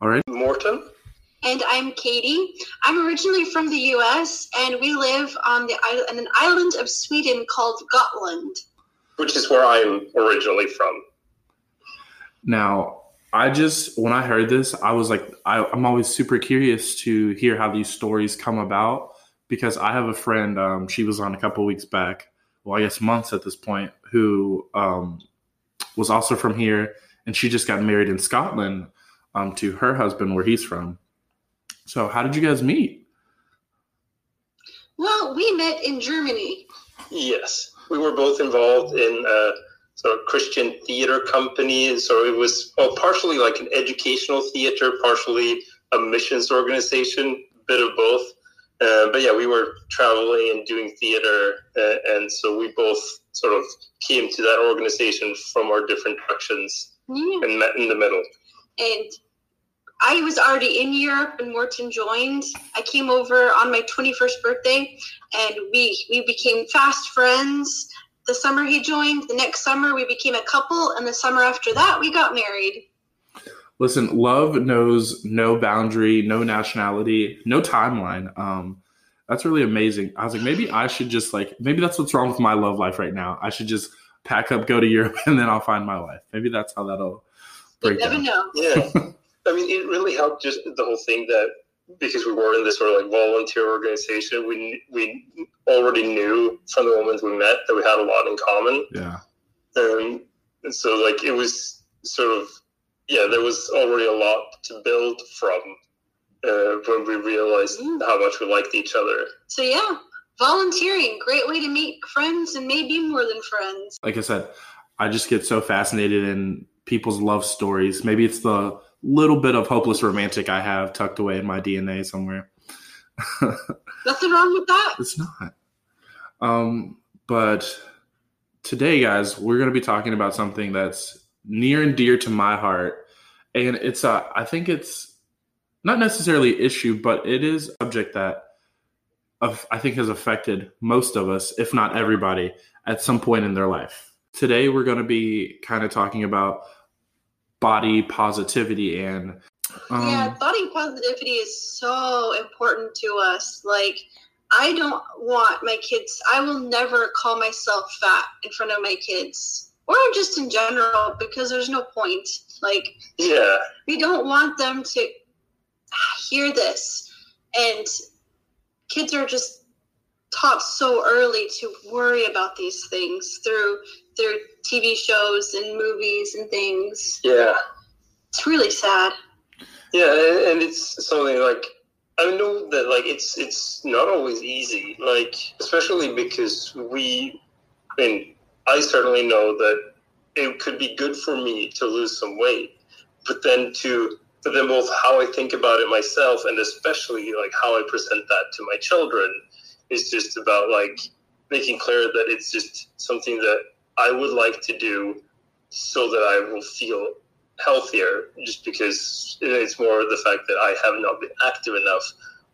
All right. Marten. And I'm Katie. I'm originally from the US and we live on the on an island of Sweden called Gotland. Which is where I'm originally from. Now, I just when I heard this, I was like, I, I'm always super curious to hear how these stories come about because I have a friend. Um, she was on a couple weeks back, well, I guess months at this point, who um, was also from here, and she just got married in Scotland um, to her husband, where he's from. So, how did you guys meet? Well, we met in Germany. Yes, we were both involved in a sort of Christian theater company. So it was well, partially like an educational theater, partially a missions organization, bit of both. Uh, but yeah, we were traveling and doing theater, uh, and so we both sort of came to that organization from our different directions Yeah. and met in the middle. And I was already in Europe and Marten joined. I came over on my 21st birthday and we we became fast friends. The summer he joined, the next summer we became a couple and the summer after that we got married. Listen, love knows no boundary, no nationality, no timeline. Um, that's really amazing. I was like, maybe I should just like, maybe that's what's wrong with my love life right now. I should just pack up, go to Europe, and then I'll find my wife. Maybe that's how that'll You break never down. know. Yeah, I mean, it really helped just the whole thing that because we were in this sort of like volunteer organization, we we already knew from the moment we met that we had a lot in common. Yeah. Um, and so like it was sort of yeah, there was already a lot to build from uh, when we realized Mm. how much we liked each other. So yeah, volunteering, great way to meet friends and maybe more than friends. Like I said, I just get so fascinated in people's love stories. Maybe it's the little bit of hopeless romantic I have tucked away in my DNA somewhere. Nothing wrong with that. It's not. Um, but today, guys, we're going to be talking about something that's near and dear to my heart, and it's a. I think it's not necessarily issue, but it is subject that of, I think has affected most of us, if not everybody, at some point in their life. Today, we're going to be kind of talking about body positivity and. Um, yeah, body positivity is so important to us. Like, I don't want my kids, I will never call myself fat in front of my kids or just in general because there's no point. Like, Yeah, we don't want them to hear this. And kids are just taught so early to worry about these things through through TV shows and movies and things. yeah. It's really sad. Yeah, and- and it's something like I know that like it's it's not always easy, like especially because we, I mean, I certainly know that it could be good for me to lose some weight, but then to but then both how I think about it myself and especially like how I present that to my children is just about like making clear that it's just something that I would like to do so that I will feel healthier just because it's more the fact that I have not been active enough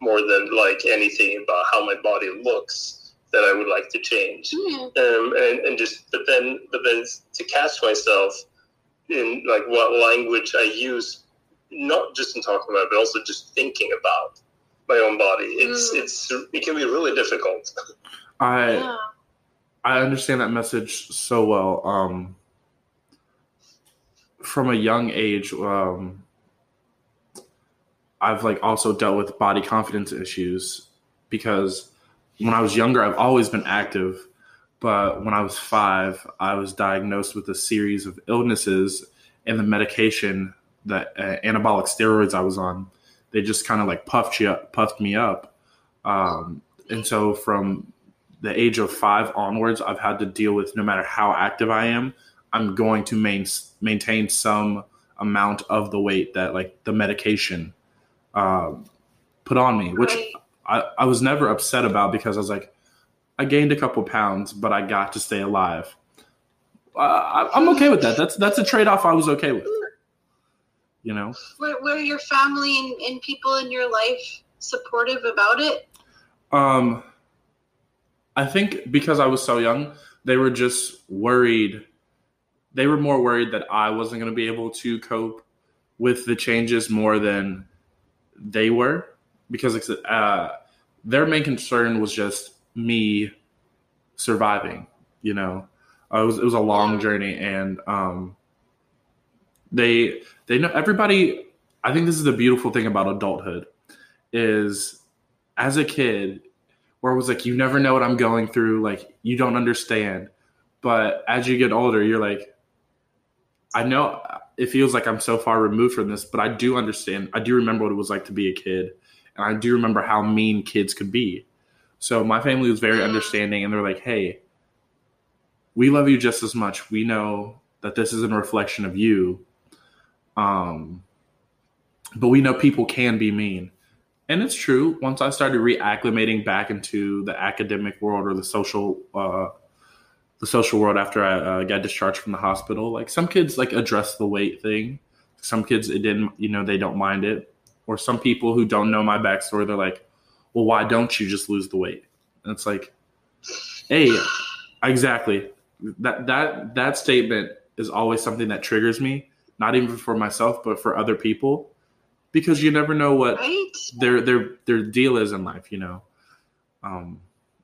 more than like anything about how my body looks that I would like to change. Yeah. Um, and, and just, but then, but then to catch myself in like what language I use, not just in talking about, it, but also just thinking about my own body. It's, Mm. it's, it can be really difficult. I Yeah. I understand that message so well. Um, from a young age, um, I've like also dealt with body confidence issues because when I was younger, I've always been active, but when I was five, I was diagnosed with a series of illnesses, and the medication that uh, anabolic steroids I was on, they just kind of like puffed you up, puffed me up, um, and so from the age of five onwards, I've had to deal with no matter how active I am, I'm going to main, maintain some amount of the weight that like the medication um, put on me, which Right. I, I was never upset about because I was like, I gained a couple pounds, but I got to stay alive. Uh, I, I'm okay with that. That's that's a trade off I was okay with. You know, Were, were your family and, and people in your life supportive about it? Um, I think because I was so young, they were just worried. They were more worried that I wasn't going to be able to cope with the changes more than they were because uh, their main concern was just me surviving. You know, uh, it was it was a long journey, and um, they they know everybody. I think this is the beautiful thing about adulthood is as a kid where it was like you never know what I'm going through, like you don't understand. But as you get older, you're like, I know it feels like I'm so far removed from this, but I do understand. I do remember what it was like to be a kid, and I do remember how mean kids could be. So my family was very understanding, and they're like, "Hey, we love you just as much. We know that this isn't a reflection of you, um, but we know people can be mean." And it's true. Once I started reacclimating back into the academic world or the social uh, the social world after I uh, got discharged from the hospital. Like some kids like address the weight thing. Some kids it didn't, you know, they don't mind it. Or some people who don't know my backstory, they're like, "Well, why don't you just lose the weight?" And it's like, "Hey, exactly." That that that statement is always something that triggers me, not even for myself, but for other people, because you never know what right? their their their deal is in life. You know. Um,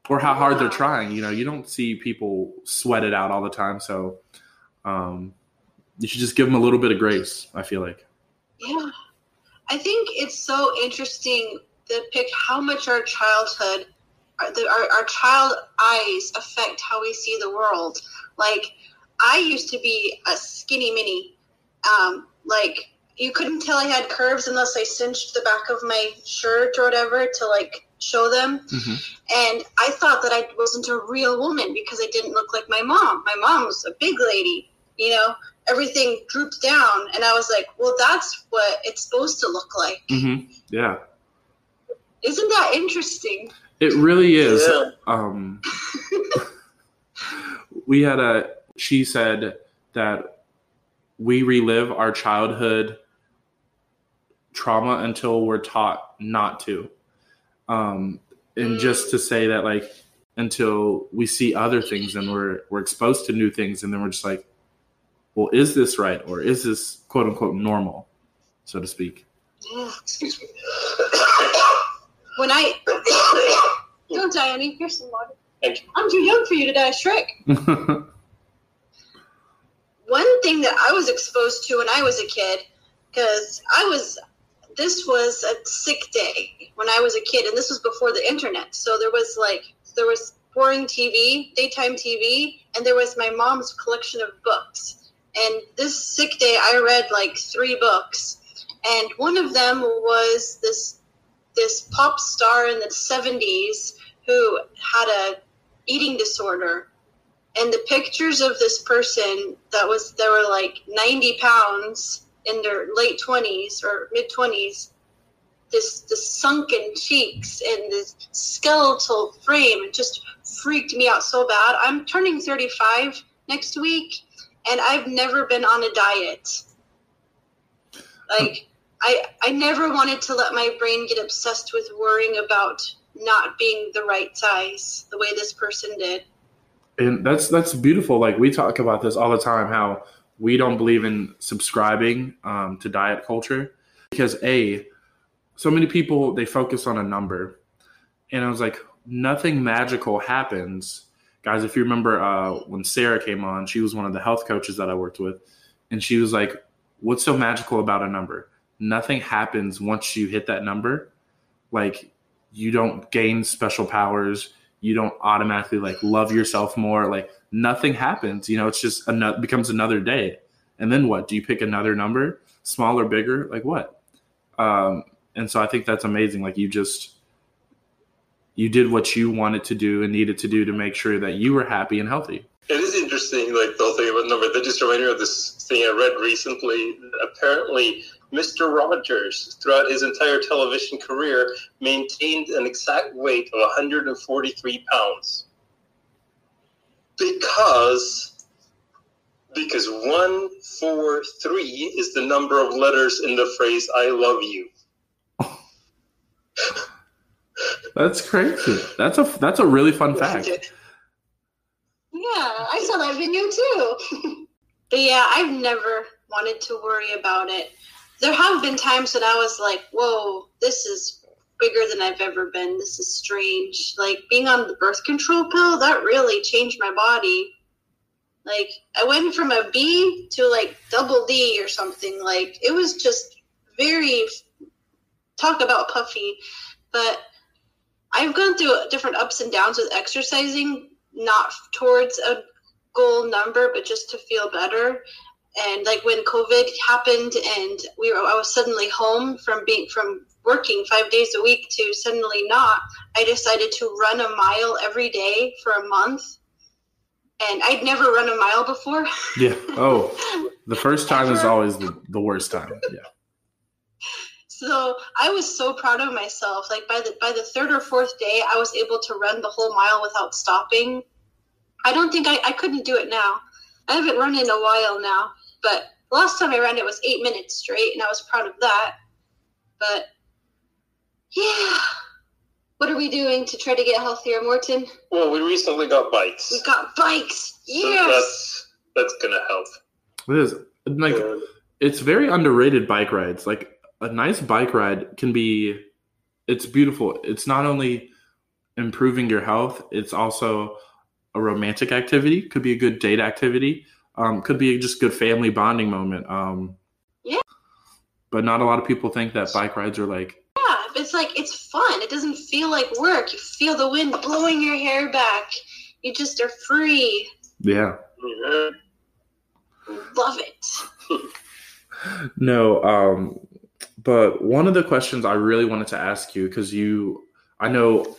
or how hard they're trying. You know, you don't see people sweat it out all the time. So um, you should just give them a little bit of grace, I feel like. Yeah. I think it's so interesting to pick how much our childhood, our, our, our child eyes affect how we see the world. Like, I used to be a skinny mini. Um, like, you couldn't tell I had curves unless I cinched the back of my shirt or whatever to like show them. Mm-hmm. And I thought that I wasn't a real woman because I didn't look like my mom. My mom was a big lady, you know, everything drooped down. And I was like, well, that's what it's supposed to look like. Mm-hmm. Yeah. Isn't that interesting? It really is. Yeah. Um, we had a, she said that we relive our childhood trauma until we're taught not to. Um, and just to say that, like, until we see other things and we're we're exposed to new things, and then we're just like, well, is this right or is this quote unquote normal, so to speak? Excuse me. when I don't die, Annie. Here's some water. Thank you. I'm too young for you to die, Shrek. One thing that I was exposed to when I was a kid, because I was this was a sick day when I was a kid, and this was before the internet. So there was like there was boring TV, daytime TV, and there was my mom's collection of books. And this sick day, I read like three books, and one of them was this this pop star in the '70s who had a eating disorder and the pictures of this person that was they were like 90 pounds in their late 20s or mid 20s this the sunken cheeks and this skeletal frame just freaked me out so bad. I'm turning 35 next week and i've never been on a diet. Like i i never wanted to let my brain get obsessed with worrying about not being the right size the way this person did. And that's that's beautiful. Like we talk about this all the time how we don't believe in subscribing um, to diet culture because a so many people they focus on a number. And i was like nothing magical happens. Guys if you remember uh, when sarah came on she was one of the health coaches that i worked with. And she was like what's so magical about a number? Nothing happens once you hit that number. Like you don't gain special powers you don't automatically like love yourself more like nothing happens. You know, it's just another becomes another day. And then what? Do you pick another number, smaller, bigger? Like what? Um, and so I think that's amazing. Like you just you did what you wanted to do and needed to do to make sure that you were happy and healthy. It is interesting, like the whole thing about number. That just reminded me of this thing I read recently. Apparently, Mr. Rogers, throughout his entire television career, maintained an exact weight of 143 pounds because because one four three is the number of letters in the phrase "I love you." that's crazy. That's a that's a really fun fact. Yeah, I saw that video too. but yeah, I've never wanted to worry about it. there have been times when I was like, whoa, this is bigger than I've ever been. This is strange. Like being on the birth control pill, that really changed my body. Like I went from a B to like double D or something. Like it was just very talk about puffy. But I've gone through different ups and downs with exercising, not towards a goal number, but just to feel better. And like when covid happened and we were i was suddenly home from being from working five days a week to suddenly not i decided to run a mile every day for a month. And i'd never run a mile before. Yeah. Oh the first time is always the, the worst time. Yeah so i was so proud of myself like by the by the third or fourth day i was able to run the whole mile without stopping i don't think i, I couldn't do it now I haven't run in a while now, but last time I ran it was eight minutes straight, and I was proud of that. But yeah, what are we doing to try to get healthier, Marten? Well, we recently got bikes. We got bikes. So Yes. that's that's gonna help. it is like Uh, it's very underrated bike rides like a nice bike ride can be it's beautiful it's not only improving your health it's also a romantic activity could be a good date activity um, could be just good family bonding moment um, Yeah. but not a lot of people think that bike rides are like yeah, it's like it's fun. It doesn't feel like work. You feel the wind blowing your hair back. You just are free. yeah yeah. Love it. No, um, but one of the questions I really wanted to ask you because you, I know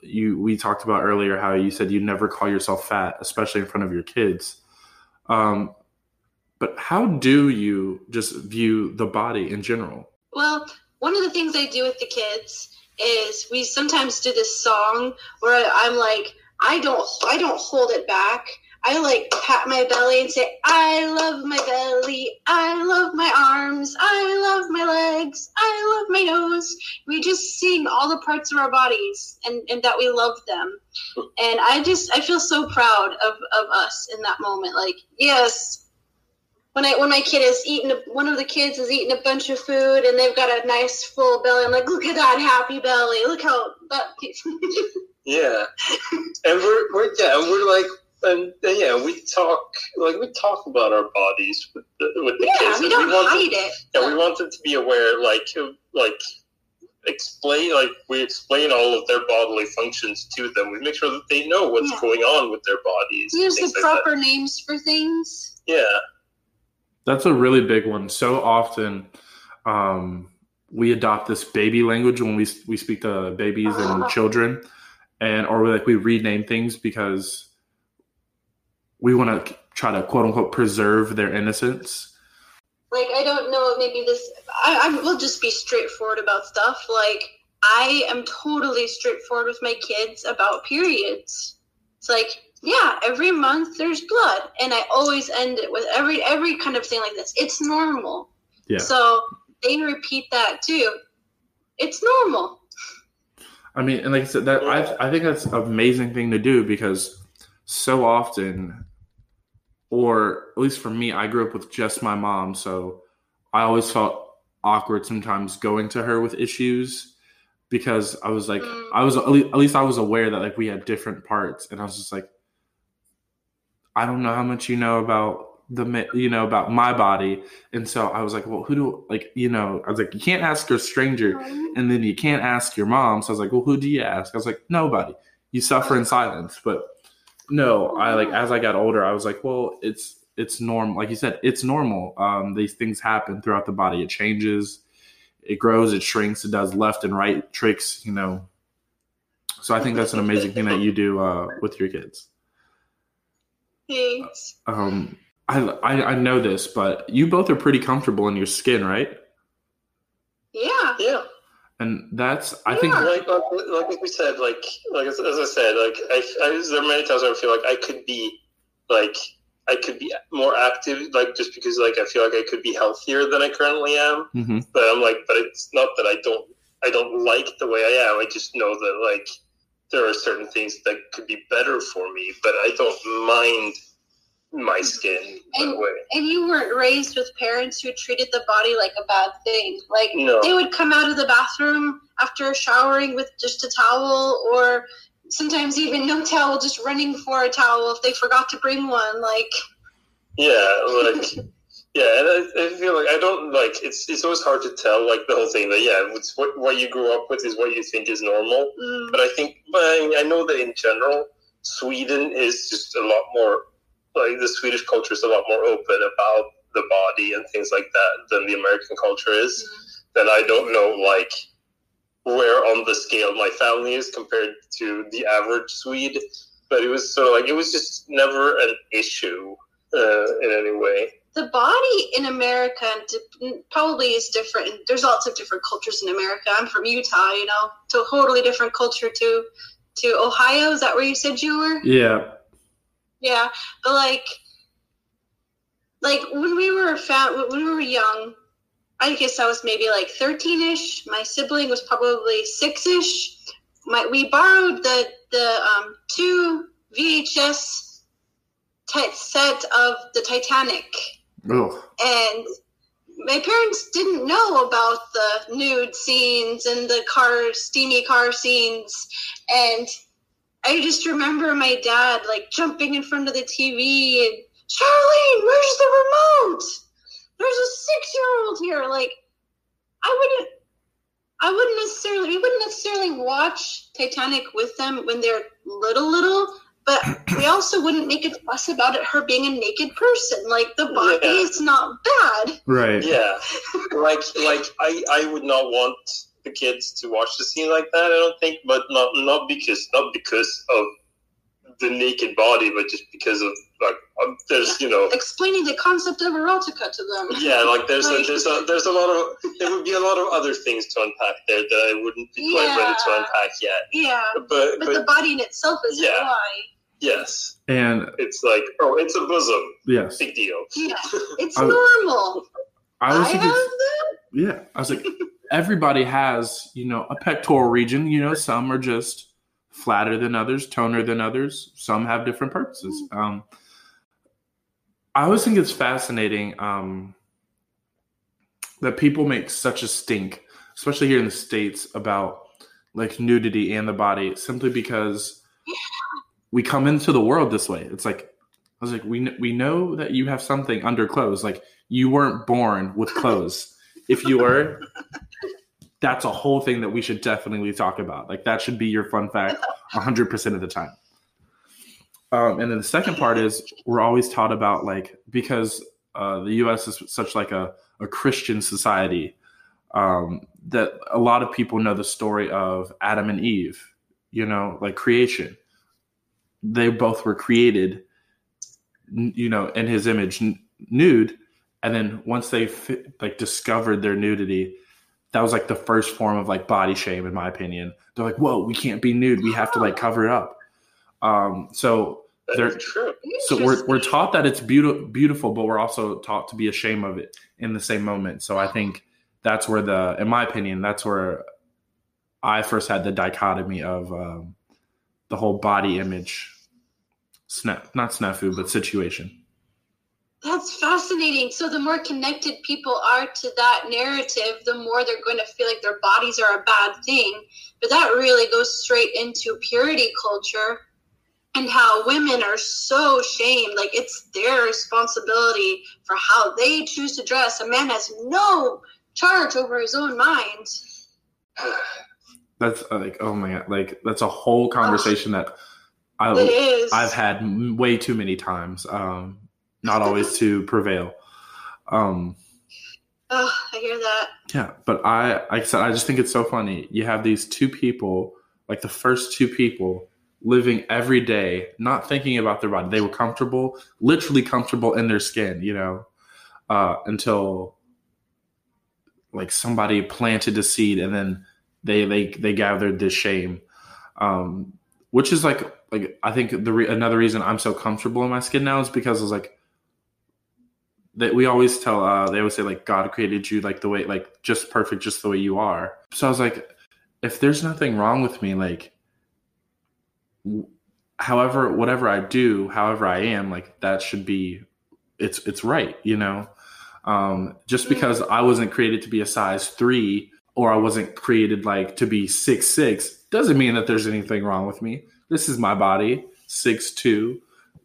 you, we talked about earlier how you said you never call yourself fat, especially in front of your kids. Um, but how do you just view the body in general? Well, one of the things I do with the kids is we sometimes do this song where I'm like, I don't, I don't hold it back. I like pat my belly and say, I love my belly. I love my arms. I love my legs. I love my nose. We just sing all the parts of our bodies and, and that we love them. And I just, I feel so proud of, of us in that moment. Like, yes, when I when my kid is eating, one of the kids is eating a bunch of food and they've got a nice full belly. I'm like, look at that happy belly. Look how that. Yeah, and we're, we're yeah, and we're like, and, and yeah, we talk like we talk about our bodies with the with the yeah, kids. we don't want hide them, it. yeah, we want them to be aware, like of- like explain like we explain all of their bodily functions to them. We make sure that they know what's Yeah. going on with their bodies. We use things the like that. proper names for things. Yeah, That's a really big one. So often, um, we adopt this baby language when we we speak to babies and children, and or we like we rename things because we want to try to quote unquote preserve their innocence. Like I don't know, maybe this. I, I will just be straightforward about stuff. Like I am totally straightforward with my kids about periods. It's like, yeah, every month there's blood, and I always end it with every every kind of thing like this. It's normal. Yeah. So they repeat that too. It's normal. I mean, and like I said, that I I think that's an amazing thing to do because so often, or at least for me, I grew up with just my mom, so I always felt awkward sometimes going to her with issues because I was like, Mm. I was at least, I was aware that like we had different parts, and I was just like, I don't know how much you know about the you know about my body, and so I was like, well, who do like you know? I was like, you can't ask a stranger and then you can't ask your mom. So I was like, well, who do you ask? I was like, nobody. You suffer in silence. But no, I like as I got older, I was like, well, it's it's normal. Like you said, it's normal. Um, these things happen throughout the body. It changes, it grows, it shrinks, it does left and right tricks. You know. So I think that's an amazing thing that you do uh, with your kids. Thanks. Um, I, I I know this, but you both are pretty comfortable in your skin, right? Yeah. yeah. And that's I think Like, like like we said, like like as, as I said, like I, I there are many times where I feel like I could be like I could be more active, like just because like I feel like I could be healthier than I currently am. Mhm. But I'm like, but it's not that I don't I don't like the way I am. I just know that like there are certain things that could be better for me, but I don't mind my skin And- And you weren't raised with parents who treated the body like a bad thing. Like No. they would come out of the bathroom after showering with just a towel or sometimes even no towel, just running for a towel if they forgot to bring one. Like Yeah, like yeah, and I, I feel like I don't like it's it's always hard to tell like the whole thing that yeah, it's what what you grew up with is what you think is normal. mm, But I think, but I, mean, I know that in general, Sweden is just a lot more like the Swedish culture is a lot more open about the body and things like that than the American culture is. Then I don't know like where on the scale my family is compared to the average Swede. But it was sort of like it was just never an issue uh, in any way. the body in America probably is different. There's lots of different cultures in America. I'm from Utah, you know, totally different culture to to Ohio. Is that where you said you were? Yeah. Yeah, but like, like when we were fat, when we were young, I guess I was maybe like thirteen-ish. My sibling was probably six-ish. My we borrowed the the um, two VHS type set of the Titanic, Oh. and my parents didn't know about the nude scenes and the car steamy car scenes and i just remember my dad like jumping in front of the tv and charlene where's the remote? There's a six year old here. Like i wouldn't i wouldn't necessarily we wouldn't necessarily watch titanic with them when they're little little but we also wouldn't make a fuss about it her being a naked person. Like the body Yeah. is not bad. Right. Yeah, like like I I would not want the kids to watch the scene like that. I don't think, but not not because not because of the naked body, but just because of like um, there's you know explaining the concept of erotica to them. yeah like there's a, there's a there's a lot of there would be a lot of other things to unpack there that I wouldn't be quite ready to unpack yet. Yeah, But but, but the body in itself is Yeah. why. yes, And it's like oh it's a bosom, yes, big deal. Yeah, it's I normal. I I, was have thinking, yeah, I was like, everybody has, you know, a pectoral region. You know, some are just flatter than others, toner than others. Some have different purposes. Um, I always think it's fascinating um, that people make such a stink, especially here in the states, about like nudity and the body, simply because we come into the world this way. It's like I was like, we we know that you have something under clothes. Like you weren't born with clothes. If you were, that's a whole thing that we should definitely talk about. Like that should be your fun fact, hundred percent of the time. Um, and then the second part is we're always taught about like because uh, the U.S. is such like a, a Christian society um, that a lot of people know the story of Adam and Eve. You know, like creation. They both were created, you know, in His image, n- nude, and then once they fi- like discovered their nudity, that was like the first form of like body shame, in my opinion. They're like, "Whoa, we can't be nude. We have to like cover it up." Um, so They're- true. so we're, we're taught that it's beautiful beautiful but we're also taught to be ashamed of it in the same moment so i think that's where the in my opinion that's where i first had the dichotomy of um, the whole body image snap not snafu but situation That's fascinating. So the more connected people are to that narrative, the more they're going to feel like their bodies are a bad thing. But that really goes straight into purity culture and how women are so shamed. Like it's their responsibility for how they choose to dress. A man has no charge over his own mind. that's uh, like oh my god like that's a whole conversation that i It is. I've had way too many times, um, not always to prevail. Um, Oh, I hear that. yeah, but I, like I said, I just think it's so funny. You have these two people, like the first two people, living every day, not thinking about their body. They were comfortable, literally comfortable in their skin, you know, uh, until like somebody planted a seed, and then they they they gathered this shame, um, which is like like I think the re- another reason I'm so comfortable in my skin now is because I was like that we always tell uh they always say like God created you like the way like just perfect just the way you are. So I was like if there's nothing wrong with me like however whatever I do, however I am, like that should be it's it's right, you know. Um, just Mm-hmm. because I wasn't created to be a size three or I wasn't created like to be six six doesn't mean that there's anything wrong with me. This is my body, six two,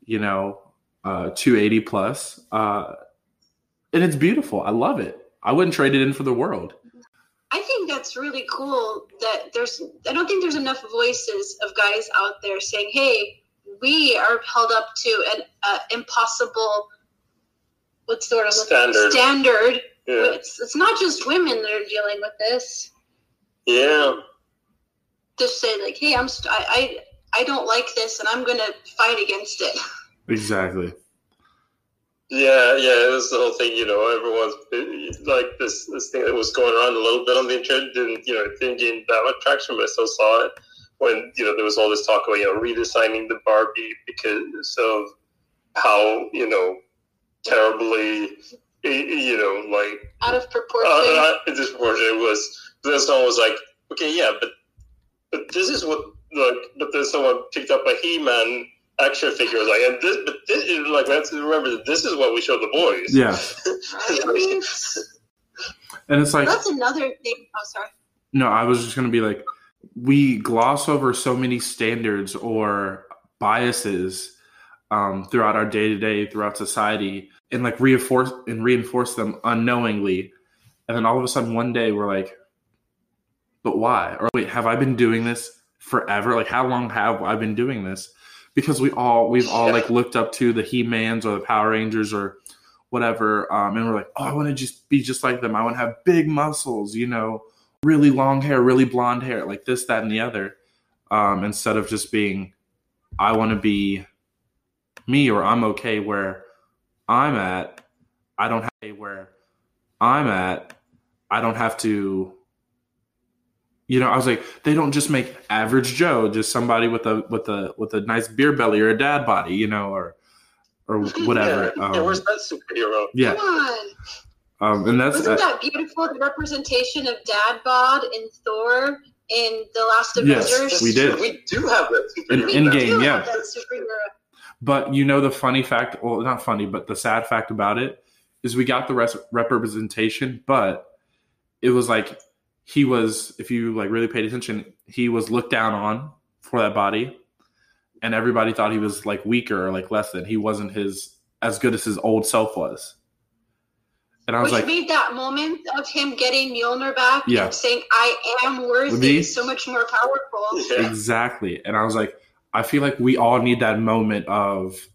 you know, uh, two eighty plus, uh, and it's beautiful. I love it. I wouldn't trade it in for the world. I think that's really cool that there's I don't think there's enough voices of guys out there saying, "Hey, we are held up to an uh, impossible what's sort of I'm looking for? Standard. standard." Yeah. It's, it's not just women that are dealing with this. Yeah. Just say like, "Hey, I'm st- I, I I don't like this, and I'm gonna fight against it." Exactly. Yeah, yeah, it was the whole thing. You know, everyone's like this this thing that was going around a little bit on the internet. Didn't you know? Didn't gain that much traction, but I still saw it when you know there was all this talk about you know redesigning the Barbie because of how you know terribly you know like Out of proportion. uh, disproportionate it was. Then someone was like, okay, yeah, but but this is what like. But then someone picked up a He-Man action figure was like, and this, but this is like, let's remember that this is what we show the boys. Yeah. And it's like That's another thing. Oh, sorry. No, I was just going to be like, we gloss over so many standards or biases um, throughout our day to day, throughout society, and like reinforce and reinforce them unknowingly, and then all of a sudden one day we're like, but why? Or wait, have I been doing this forever? Like, how long have I been doing this? Because we all we've all like looked up to the He Mans or the Power Rangers or whatever, um, and we're like, oh, I want to just be just like them. I want to have big muscles, you know, really long hair, really blonde hair, like this, that, and the other. Um, instead of just being, I want to be me or I'm okay where I'm at. I don't have where I'm at. I don't have to. You know, I was like, they don't just make average Joe, just somebody with a with a with a nice beer belly or a dad body, you know, or or whatever. Yeah, um, yeah, where's that superhero? yeah, Come on. um, and that's Wasn't uh, that beautiful? The representation of Dad Bod in Thor in the Last Yes, Avengers. we did. We do have that In- superhero. in game, yeah. have that superhero. But you know the funny fact, well, not funny, but the sad fact about it is we got the res- representation, but it was like he was, if you like really paid attention, he was looked down on for that body, and everybody thought he was like weaker or like less than. He wasn't his as good as his old self was. And I was Which like, made that moment of him getting Mjolnir back Yeah. and saying, I am worthy Me? so much more powerful. Exactly. And I was like, I feel like we all need that moment of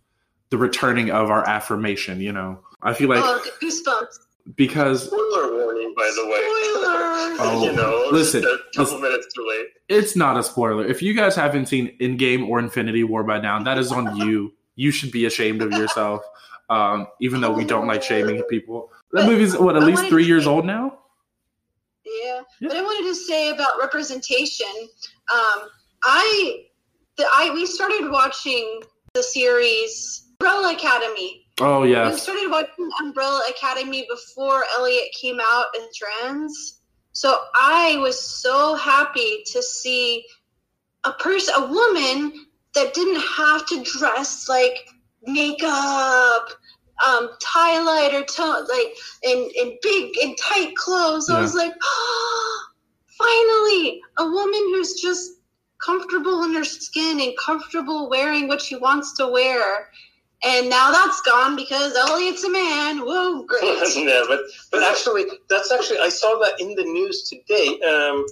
the returning of our affirmation. You know, I feel like oh, goosebumps. Because Spoiler warning, by the way. Spoiler. Oh, you know, listen, a couple minutes too late. it's not a spoiler. If you guys haven't seen Endgame or Infinity War by now, that is on you. You should be ashamed of yourself. Um, even though we don't like shaming people. That But movie's what at I least three years say- old now. Yeah. Yeah. But I wanted to say about representation. Um, I, the, I, we started watching the series Umbrella Academy. Oh We yes, started watching Umbrella Academy before Elliot came out as trans. So I was so happy to see a person, a woman that didn't have to dress like makeup, um, highlight or tone, like in, in big and tight clothes. I was like, oh, finally, a woman who's just comfortable in her skin and comfortable wearing what she wants to wear. And now that's gone because Elliot's a man. Whoa, great. yeah, but but actually, that's actually I saw that in the news today. Um,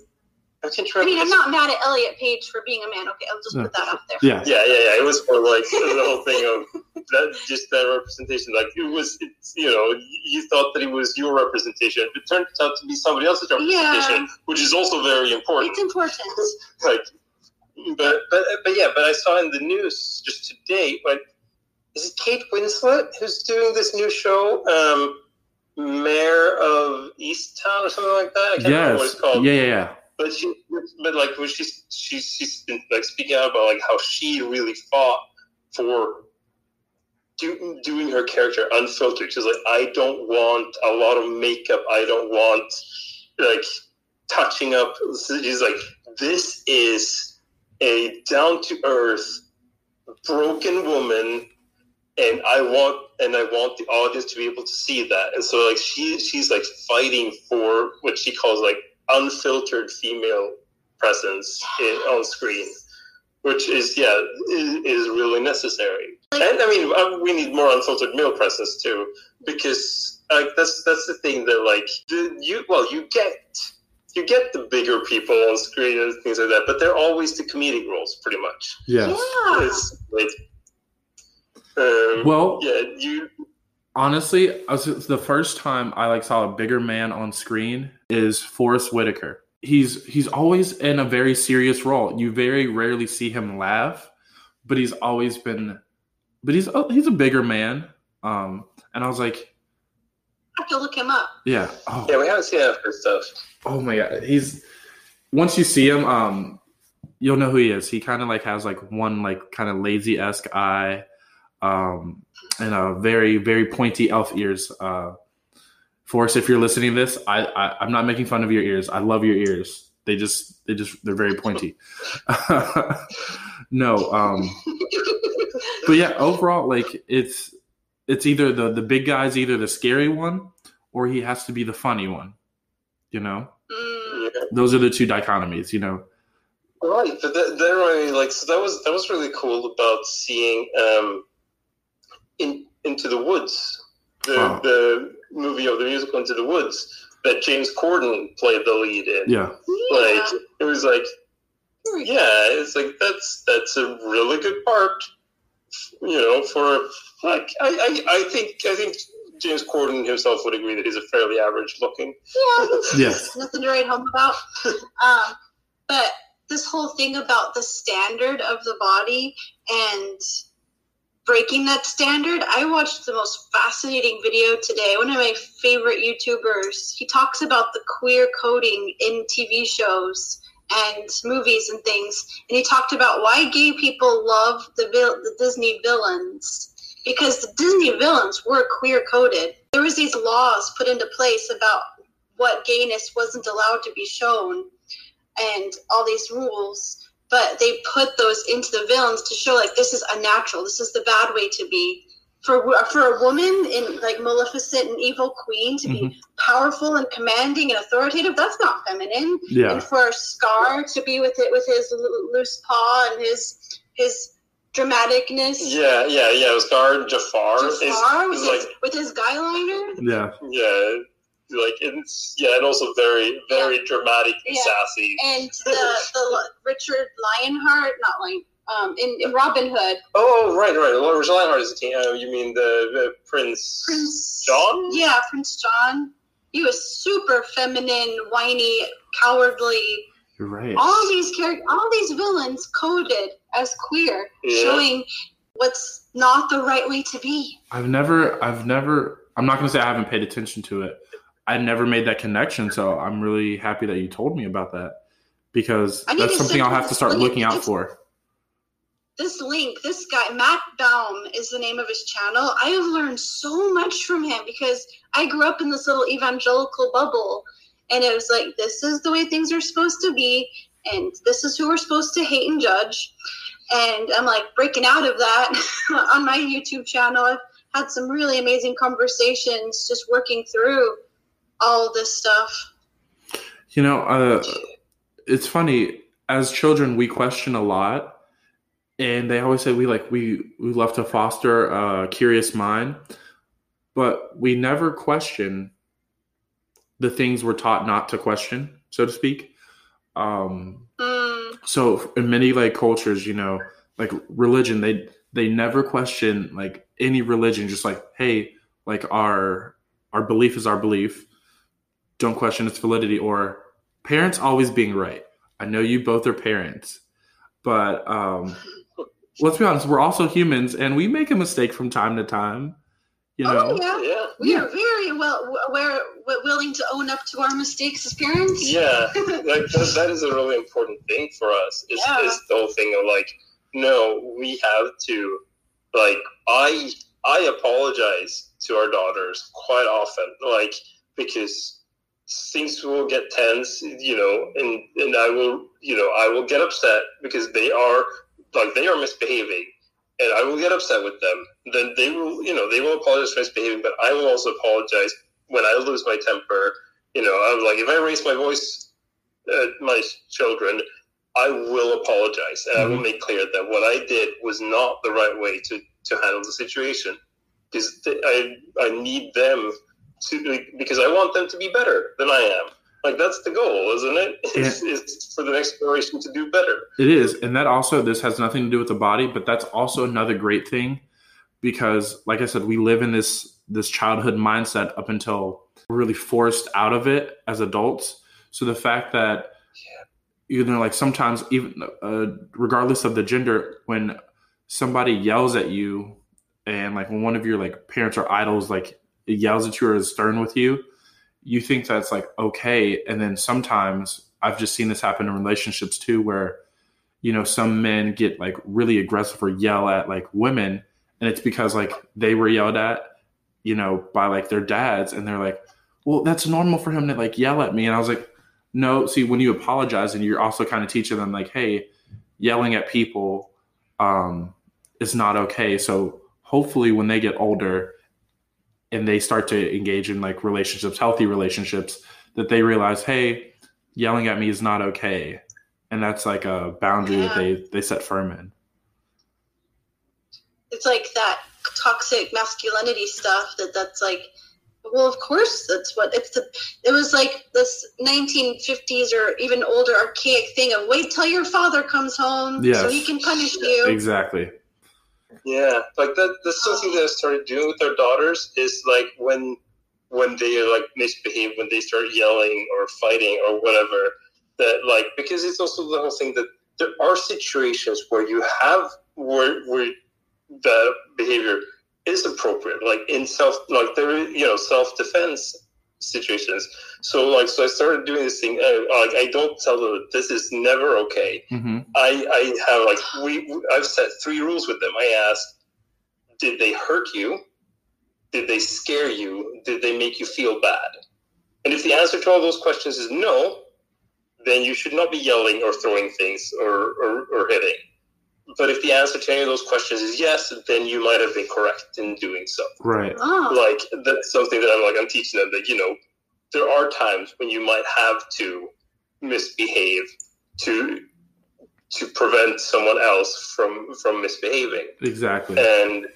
I can't I mean, I'm not mad at Elliot Page for being a man. Okay, I'll just Yeah. put that out there. yeah, Yeah, yeah, yeah. It was more like the whole thing of that, just that representation. Like it was, it's, you know, you thought that it was your representation, it turned out to be somebody else's representation, which is also very important. It's important. like but but but yeah but i saw in the news just today like is it kate winslet who's doing this new show um mare of easttown or something like that? I can't remember what yes, it's called. Yeah, yeah, yeah. but she but like when she's she's she's been like speaking out about like how she really fought for do, doing her character unfiltered. She's like i don't want a lot of makeup. I don't want like touching up. She's like this is a down to earth broken woman and I want and I want the audience to be able to see that. And so like she she's like fighting for what she calls like unfiltered female presence in, on screen, which is yeah is, is really necessary. And I mean uh, we need more unfiltered male presence too because like that's that's the thing that like the, you well you get you get the bigger people on screen and things like that, but they're always the comedic roles pretty much. Yes. Yeah. It's like um, Well, yeah, you honestly, was, the first time I like saw a bigger man on screen is Forest Whitaker. He's he's always in a very serious role. You very rarely see him laugh, but he's always been. But he's oh, he's a bigger man. Um, and I was like, I have to look him up. yeah, oh, yeah, we haven't seen that for stuff. oh my god, he's. Once you see him, um, you'll know who he is. He kind of like has like one like kind of lazy esque eye, um, and a very very pointy elf ears. Uh, Forest, if you're listening to this, I, I I'm not making fun of your ears. I love your ears. They just they just they're very pointy. no, um, but yeah, overall, like it's it's either the the big guy's either the scary one or he has to be the funny one. You know, Mm, those are the two dichotomies. You know, Right, but that, that really like so that was that was really cool about seeing um, in Into the Woods, the Wow. the movie of the musical Into the Woods that James Corden played the lead in. yeah, yeah. Like it was like yeah, it's like that's that's a really good part. You know, for like I, I, I think I think James Corden himself would agree that he's a fairly average looking. Yeah. yes, nothing to write home about. Um, but this whole thing about the standard of the body and breaking that standard, I watched the most fascinating video today. One of my favorite YouTubers. He talks about the queer coding in TV shows and movies and things, and he talked about why gay people love the vil- the Disney villains because the Disney villains were queer coded. There was these laws put into place about what gayness wasn't allowed to be shown and all these rules but they put those into the villains to show like this is unnatural. This is the bad way to be. For for a woman in like maleficent and evil queen to be mm-hmm. powerful and commanding and authoritative that's not feminine. Yeah, and for scar to be with it with his loose paw and his his dramaticness. Yeah, yeah, yeah. Scar was Gar Jafar. is- Jafar with is his, like with his guy liner. Yeah, yeah, like it's yeah, and also very very dramatic and Yeah. sassy. and the the Richard Lionheart, not Lion, um, in, in Robin Hood, Oh right, right. Well, Rachel Lionheart is a teen. Uh, you mean the, the Prince? Prince John? Yeah, Prince John. He was super feminine, whiny, cowardly. you're right. All these characters, all these villains coded as queer, Yeah. showing what's not the right way to be. I've never, I've never. I'm not gonna say I haven't paid attention to it. I never made that connection, so I'm really happy that you told me about that because that's something I'll have to start looking out for. This link, this guy, Matt Baum is the name of his channel. I have learned so much from him because I grew up in this little evangelical bubble. And it was like, this is the way things are supposed to be. And this is who we're supposed to hate and judge. And I'm like breaking out of that on my YouTube channel. I've had some really amazing conversations just working through all this stuff. You know, uh, it's funny. As children, we question a lot, and they always say we like we we love to foster a curious mind, but we never question the things we're taught not to question, so to speak. Um, Mm, so in many like cultures, you know, like religion, they they never question like any religion. Just like, hey, like our our belief is our belief. Don't question its validity. Or parents always being right. I know you both are parents, but um, let's be honest, we're also humans, and we make a mistake from time to time. You know, oh, yeah. Yeah, We Yeah. are very well aware, willing to own up to our mistakes as parents. yeah. like that, that is a really important thing for us. Is, Yeah. is the whole thing of like, no, we have to, like, I I apologize to our daughters quite often, like because things will get tense, you know, and and I will, you know, I will get upset because they are like they are misbehaving, and I will get upset with them, then they will, you know, they will apologize for misbehaving, but I will also apologize when I lose my temper. You know, I'm like, if I raise my voice at my children, I will apologize and. I will mm-hmm. make clear that what I did was not the right way to, to handle the situation because I, I need them to, because I want them to be better than I am. Like that's the goal, isn't it? Is, is for the next generation to do better. It is, and that also this has nothing to do with the body, but that's also another great thing because, like I said, we live in this this childhood mindset up until we're really forced out of it as adults. So the fact that you know, like sometimes even uh, regardless of the gender, when somebody yells at you, and like when one of your like parents or idols like yells at you or is stern with you you think that's like okay. And then sometimes i've just seen this happen in relationships too where you know some men get like really aggressive or yell at like women and it's because like they were yelled at you know by like their dads and they're like well that's normal for him to like yell at me. And i was like no see when you apologize and you're also kind of teaching them like hey yelling at people um is not okay. So hopefully when they get older and they start to engage in like relationships, healthy relationships, that they realize, hey, yelling at me is not okay. And that's like a boundary yeah. that they, they set firm in. It's like that toxic masculinity stuff that that's like, well, of course, that's what it's the. It was like this 1950s or even older archaic thing of wait till your father comes home yes. so he can punish you. Exactly. Yeah, like that. That's something that I started doing with our daughters. Is like when when they like misbehave, when they start yelling or fighting or whatever. That like because it's also the whole thing that there are situations where you have where where the behavior is appropriate, like in self, like there, you know, self defense situations. So like, so I started doing this thing. Uh, like, I don't tell them this is never okay. Mm-hmm. I I have like we I've set three rules with them. I ask, did they hurt you? Did they scare you? Did they make you feel bad? And if the answer to all those questions is no, then you should not be yelling or throwing things or, or, or hitting. But if the answer to any of those questions is yes, then you might have been correct in doing so. Right. Oh. Like that's something that I'm like I'm teaching them that you know there are times when you might have to misbehave to to prevent someone else from from misbehaving. Exactly. And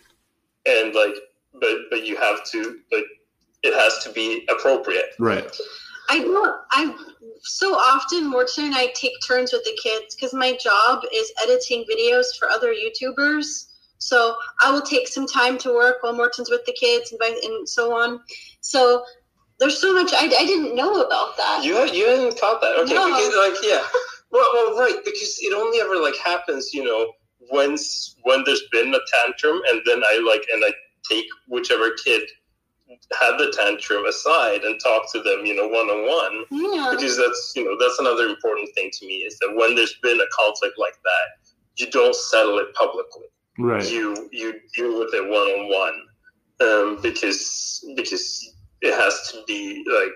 and like but but you have to but it has to be appropriate. Right. I don't. I so often Marten and I take turns with the kids because my job is editing videos for other YouTubers. So I will take some time to work while Marten's with the kids and, and so on. So there's so much I, I didn't know about that. You you hadn't thought that? Okay, no. because like yeah, well, well, right, because it only ever like happens, you know, when when there's been a tantrum, and then I like and I take whichever kid had the tantrum aside and talk to them, you know, one on one. Because that's, you know, that's another important thing to me is that when there's been a conflict like that, you don't settle it publicly. Right. You you deal with it one on one, because because it has to be like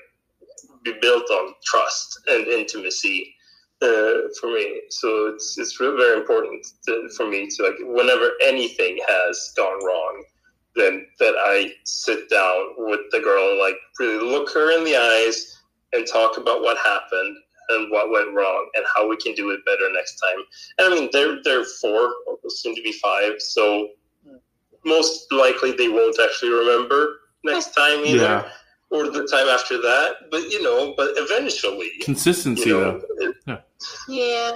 be built on trust and intimacy uh, for me. So it's it's very important to, for me to like whenever anything has gone wrong then that I sit down with the girl and like really look her in the eyes and talk about what happened and what went wrong and how we can do it better next time. And I mean, they're they're four, soon to be five, so most likely they won't actually remember next time either. Yeah. Or the time after that, but you know, but eventually, consistency you know, though. yeah.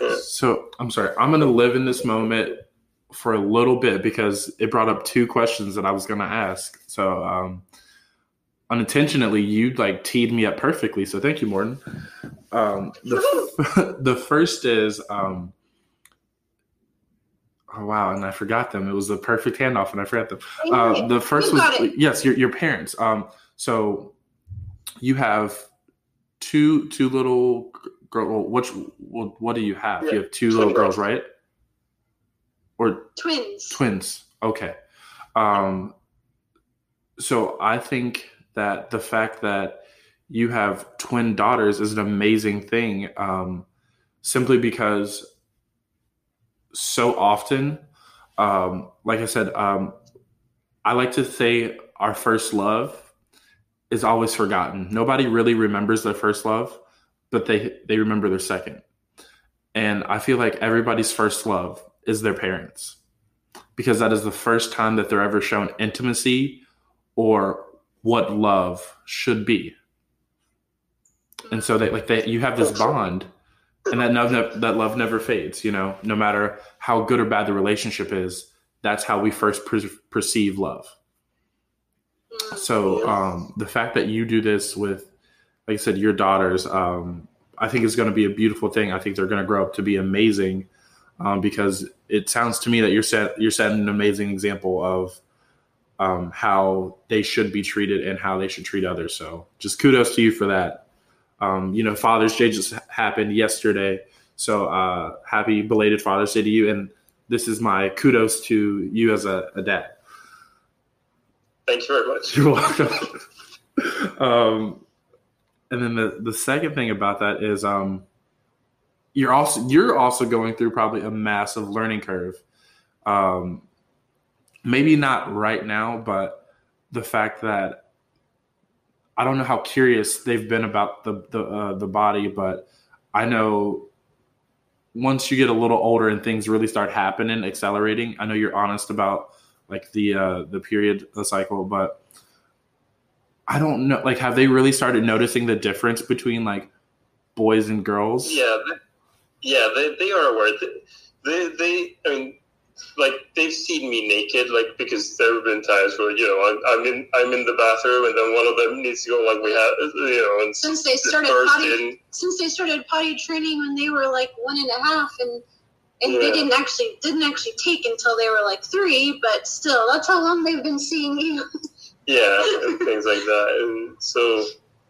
yeah. So I'm sorry. I'm gonna live in this moment for a little bit because it brought up two questions that I was going to ask. So, um, unintentionally, you like teed me up perfectly. So, thank you, Marten. Um, the, the first is, um, oh wow, and I forgot them. It was the perfect handoff, and I forgot them. Uh, the first was yes, your your parents. Um, so you have two two little girl. Which what, what do you have? You have two little girls, right? Or twins. Twins. Okay. Um, so I think that the fact that you have twin daughters is an amazing thing. Um, simply because so often um, like I said, um, I like to say our first love is always forgotten. Nobody really remembers their first love, but they they remember their second. And I feel like everybody's first love is their parents because that is the first time that they're ever shown intimacy or what love should be. And so they like they you have this bond and that love that love never fades, you know, no matter how good or bad the relationship is, that's how we first per- perceive love. So um, the fact that you do this with, like I said, your daughters, um, I think is going to be a beautiful thing. I think they're going to grow up to be amazing um, because it sounds to me that you're set you're setting an amazing example of um, how they should be treated and how they should treat others. So just kudos to you for that. Um, you know, Father's Day just happened yesterday, so uh, happy belated Father's Day to you. And this is my kudos to you as a, a dad. Thank you very much. You're welcome. um, and then the the second thing about that is um, you're also you're also going through probably a massive learning curve. Um, maybe not right now, but the fact that I don't know how curious they've been about the the uh, the body, but I know once you get a little older and things really start happening, accelerating. I know you're honest about like the uh, the period the cycle, but I don't know. Like, have they really started noticing the difference between like boys and girls? Yeah, yeah, they, they are aware. They, they, I mean, like they've seen me naked, like because there have been times where you know I'm, I'm in I'm in the bathroom and then one of them needs to go, like we have, you know, and since they started potty, in. since they started potty training when they were like one and a half, and and yeah. they didn't actually didn't actually take until they were like three, but still, that's how long they've been seeing you. yeah, and things like that, and so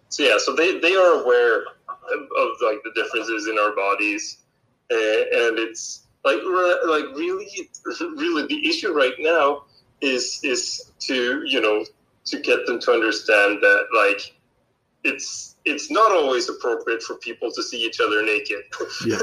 so yeah, so they they are aware of, of like the differences in our bodies and it's like like really really the issue right now is is to you know to get them to understand that like it's it's not always appropriate for people to see each other naked. Yeah.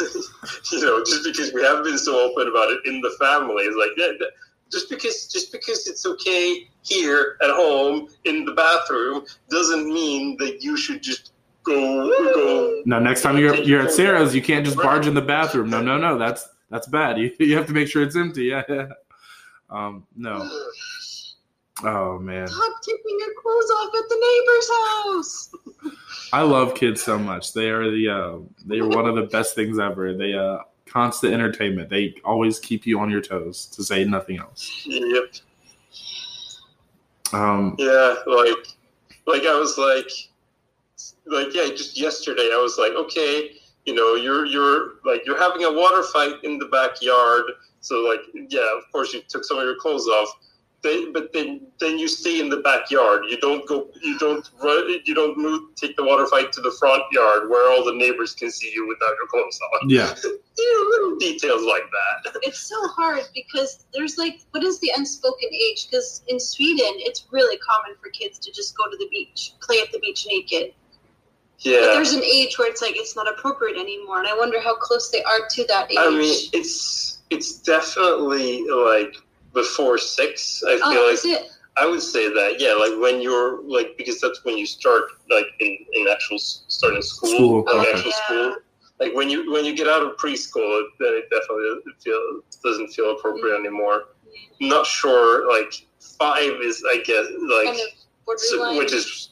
you know, just because we haven't been so open about it in the family, it's like that, that, just because just because it's okay here at home in the bathroom doesn't mean that you should just go go. No, next time you're you're at Sarah's, you can't just barge in the bathroom. No, no, no. That's that's bad. You you have to make sure it's empty. Yeah, yeah. Um, no. Oh man. Stop taking your clothes off at the neighbor's house. I love kids so much. They are the uh, they are one of the best things ever. They uh constant entertainment. They always keep you on your toes to say nothing else. Yep. Um, yeah, like like I was like like yeah, just yesterday I was like, okay, you know, you're you're like you're having a water fight in the backyard. So like yeah, of course you took some of your clothes off. They, but then then you stay in the backyard. You don't go. You don't run. You don't move. Take the water fight to the front yard where all the neighbors can see you without your clothes on. Yeah, little details like that. It's so hard because there's like what is the unspoken age? Because in Sweden, it's really common for kids to just go to the beach, play at the beach naked. Yeah. But there's an age where it's like it's not appropriate anymore, and I wonder how close they are to that age. I mean, it's it's definitely like before six. I feel oh, like is it? I would say that yeah, like when you're like because that's when you start like in, in actual starting school, school. like okay. actual yeah. school. Like when you when you get out of preschool, then it definitely feel doesn't feel appropriate mm-hmm. anymore. Not sure. Like five is I guess like kind of so, which is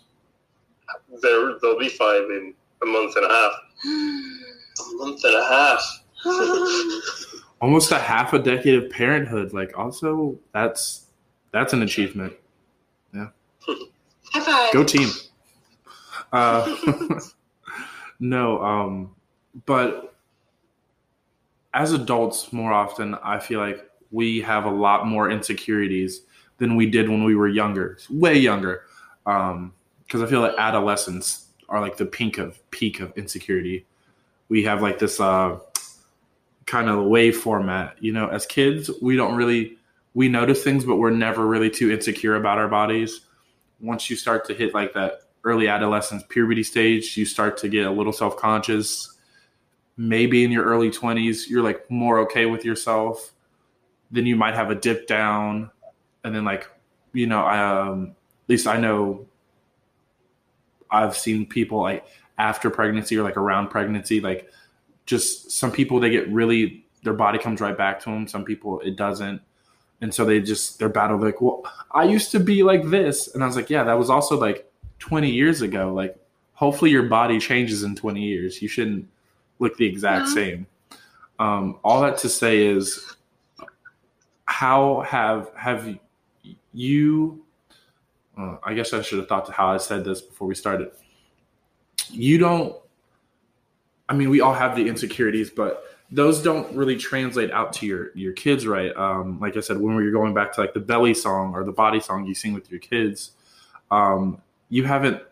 there they'll be five in a month and a half. a month and a half. Almost a half a decade of parenthood. Like also that's that's an achievement. Yeah. High five. Go team. Uh, no, um, but as adults, more often, I feel like we have a lot more insecurities than we did when we were younger, way younger. Um, because I feel like adolescents are like the peak of peak of insecurity. We have like this uh, kind of wave format. You know, as kids, we don't really we notice things, but we're never really too insecure about our bodies. Once you start to hit like that early adolescence puberty stage, you start to get a little self conscious. Maybe in your early twenties, you're like more okay with yourself, then you might have a dip down, and then like you know, I, um, at least I know I've seen people like after pregnancy or like around pregnancy, like just some people they get really their body comes right back to them. Some people it doesn't, and so they just they're battle like, well, I used to be like this, and I was like, yeah, that was also like 20 years ago. Like, hopefully your body changes in 20 years. You shouldn't look the exact Mhm. same. Um, all that to say is, how have have you? Uh, I guess I should have thought to how I said this before we started. You don't. I mean, we all have the insecurities, but those don't really translate out to your your kids, right? Um, like I said, when we were going back to like the belly song or the body song you sing with your kids, um, you haven't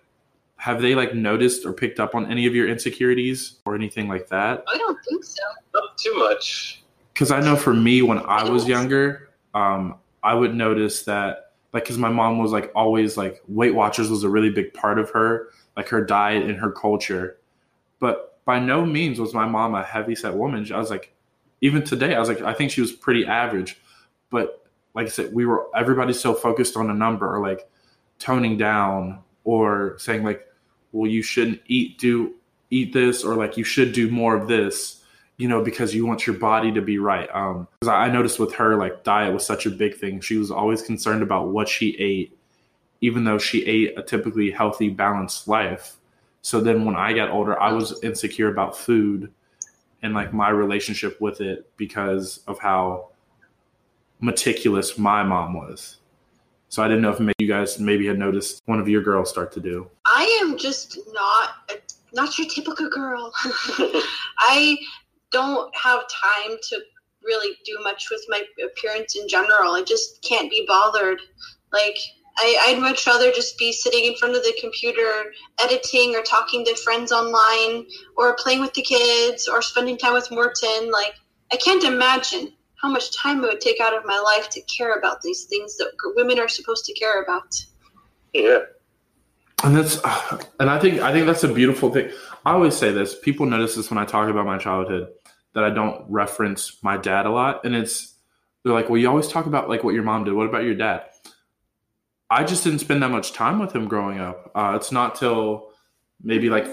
have they like noticed or picked up on any of your insecurities or anything like that? I don't think so. Not too much. because I know for me when I was younger, um, I would notice that like because my mom was like always like Weight Watchers was a really big part of her, like her diet and her culture. But by no means was my mom a heavy set woman. I was like, even today, I was like, I think she was pretty average. But like I said, we were everybody's so focused on a number or like toning down or saying like, well, you shouldn't eat do eat this or like you should do more of this you know, because you want your body to be right. Um, because I I noticed with her, like diet was such a big thing. She was always concerned about what she ate, even though she ate a typically healthy, balanced life. So then when I got older, I was insecure about food and like my relationship with it because of how meticulous my mom was. So I didn't know if maybe you guys maybe had noticed one of your girls start to do. I am just not a, not your typical girl. I don't have time to really do much with my appearance in general. I just can't be bothered. Like I, I'd much rather just be sitting in front of the computer editing or talking to friends online or playing with the kids or spending time with Marten. Like I can't imagine how much time it would take out of my life to care about these things that women are supposed to care about. Yeah. and that's uh, and i think i think that's a beautiful thing i always say this people notice this when i talk about my childhood that i don't reference my dad a lot. And it's they're like well you always talk about like what your mom did. What about your dad? I just didn't spend that much time with him growing up. Uh, it's not till maybe like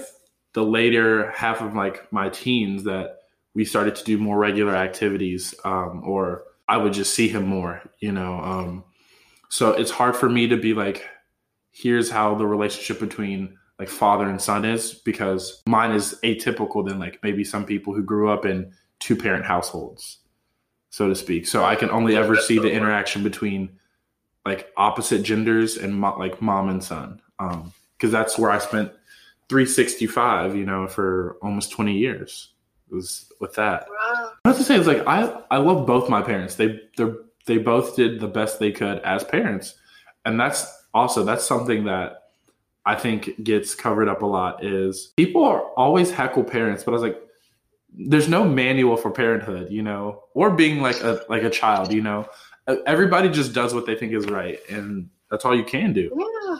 the later half of like my teens that we started to do more regular activities um, or i would just see him more you know um, so it's hard for me to be like here's how the relationship between like father and son is because mine is atypical than like maybe some people who grew up in two parent households so to speak so i can only Yeah, ever see the definitely. interaction between like opposite genders and mo- like mom and son um because that's where i spent 365 you know for almost 20 years it was with that Wow. I have to say is like I I love both my parents. They they they both did the best they could as parents, and that's also that's something that I think gets covered up a lot. Is people are always heckle parents, but I was like, there's no manual for parenthood, you know, or being like a like a child, you know. Everybody just does what they think is right, and that's all you can do. Yeah.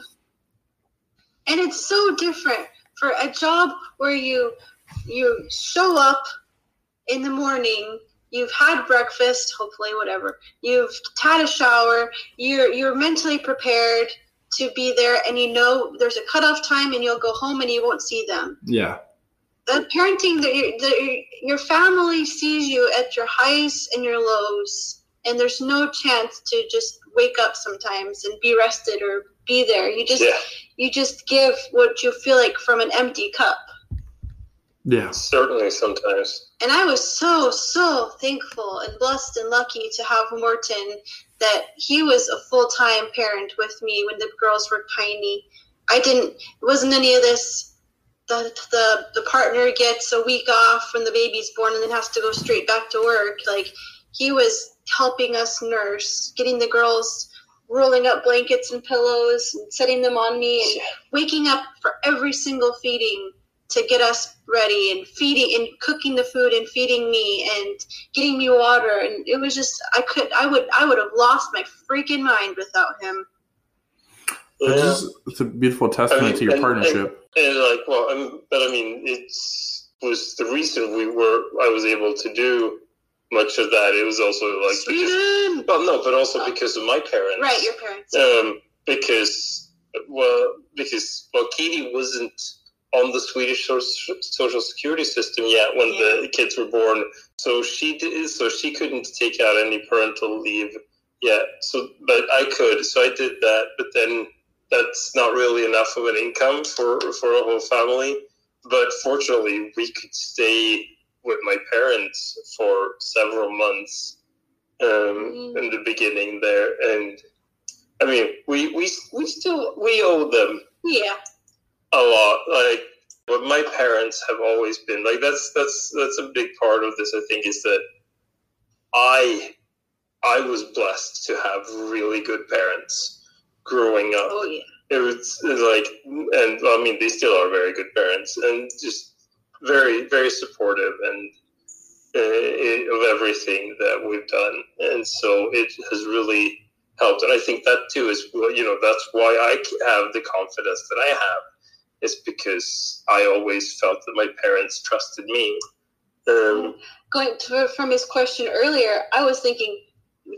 And it's so different for a job where you you show up in the morning, you've had breakfast, hopefully whatever. You've had a shower, you're you're mentally prepared to be there and you know there's a cutoff time and you'll go home and you won't see them. Yeah, The parenting the, the your family sees you at your highs and your lows and there's no chance to just wake up sometimes and be rested or be there. You just Yeah. you just give what you feel like from an empty cup. Yeah, Certainly sometimes. And I was so, so thankful and blessed and lucky to have Marten that he was a full time parent with me when the girls were tiny. I didn't, it wasn't any of this. The, the, the partner gets a week off when the baby's born and then has to go straight back to work. Like, he was helping us nurse, getting the girls rolling up blankets and pillows and setting them on me and waking up for every single feeding to get us ready and feeding and cooking the food and feeding me and getting me water and it was just I could I would I would have lost my freaking mind without him. it's, just, it's a beautiful testament I mean, to your and- partnership. And like, well, I'm, but I mean, it was the reason we were I was able to do much of that. It was also like because, Sweden. well, no, but also because of my parents. Right, your parents. Um, because well, because well, Katie wasn't on the Swedish social security system yet when the kids were born, so she did. So she couldn't take out any parental leave yet. So, but I could. So I did that. But then that's not really enough of an income for for a whole family. But fortunately, we could stay with my parents for several months um, in the beginning there, and I mean, we we we still we owe them Yeah. A lot. Like what my parents have always been like. That's that's that's a big part of this. I think is that I I was blessed to have really good parents growing up. Oh yeah. It was like, and I mean, they still are very good parents, and just very very supportive and uh, of everything that we've done. And so it has really helped. And I think that too is, you know, that's why I have the confidence that I have. Is because I always felt that my parents trusted me. Um, Going to, from his question earlier, I was thinking,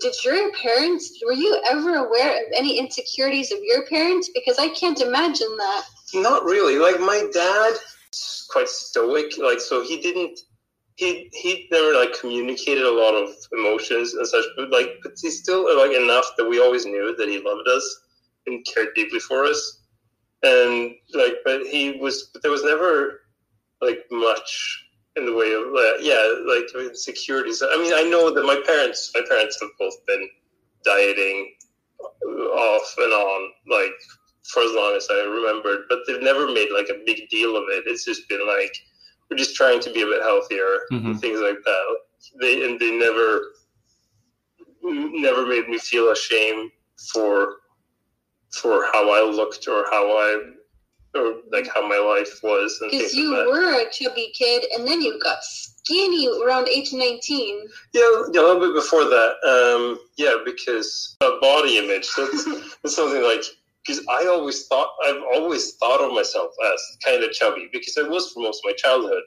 did your parents, were you ever aware of any insecurities of your parents? Because I can't imagine that. Not really. Like my dad, quite stoic. Like so, he didn't. He he never like communicated a lot of emotions and such. But like, but he still like enough that we always knew that he loved us and cared deeply for us. And like, but he was. But there was never like much in the way of uh, yeah, like insecurities. I mean, I know that my parents, my parents have both been dieting off and on like for as long as I remembered, but they've never made like a big deal of it. It's just been like we're just trying to be a bit healthier, Mhm. and things like that. They and they never never made me feel ashamed for for how I looked or how I or like how my life was Because you like were a chubby kid and then you got skinny around age 19. Yeah, yeah, a little bit before that. Um, yeah, because uh, body image. That's, that's something like because I always thought I've always thought of myself as kind of chubby because I was for most of my childhood.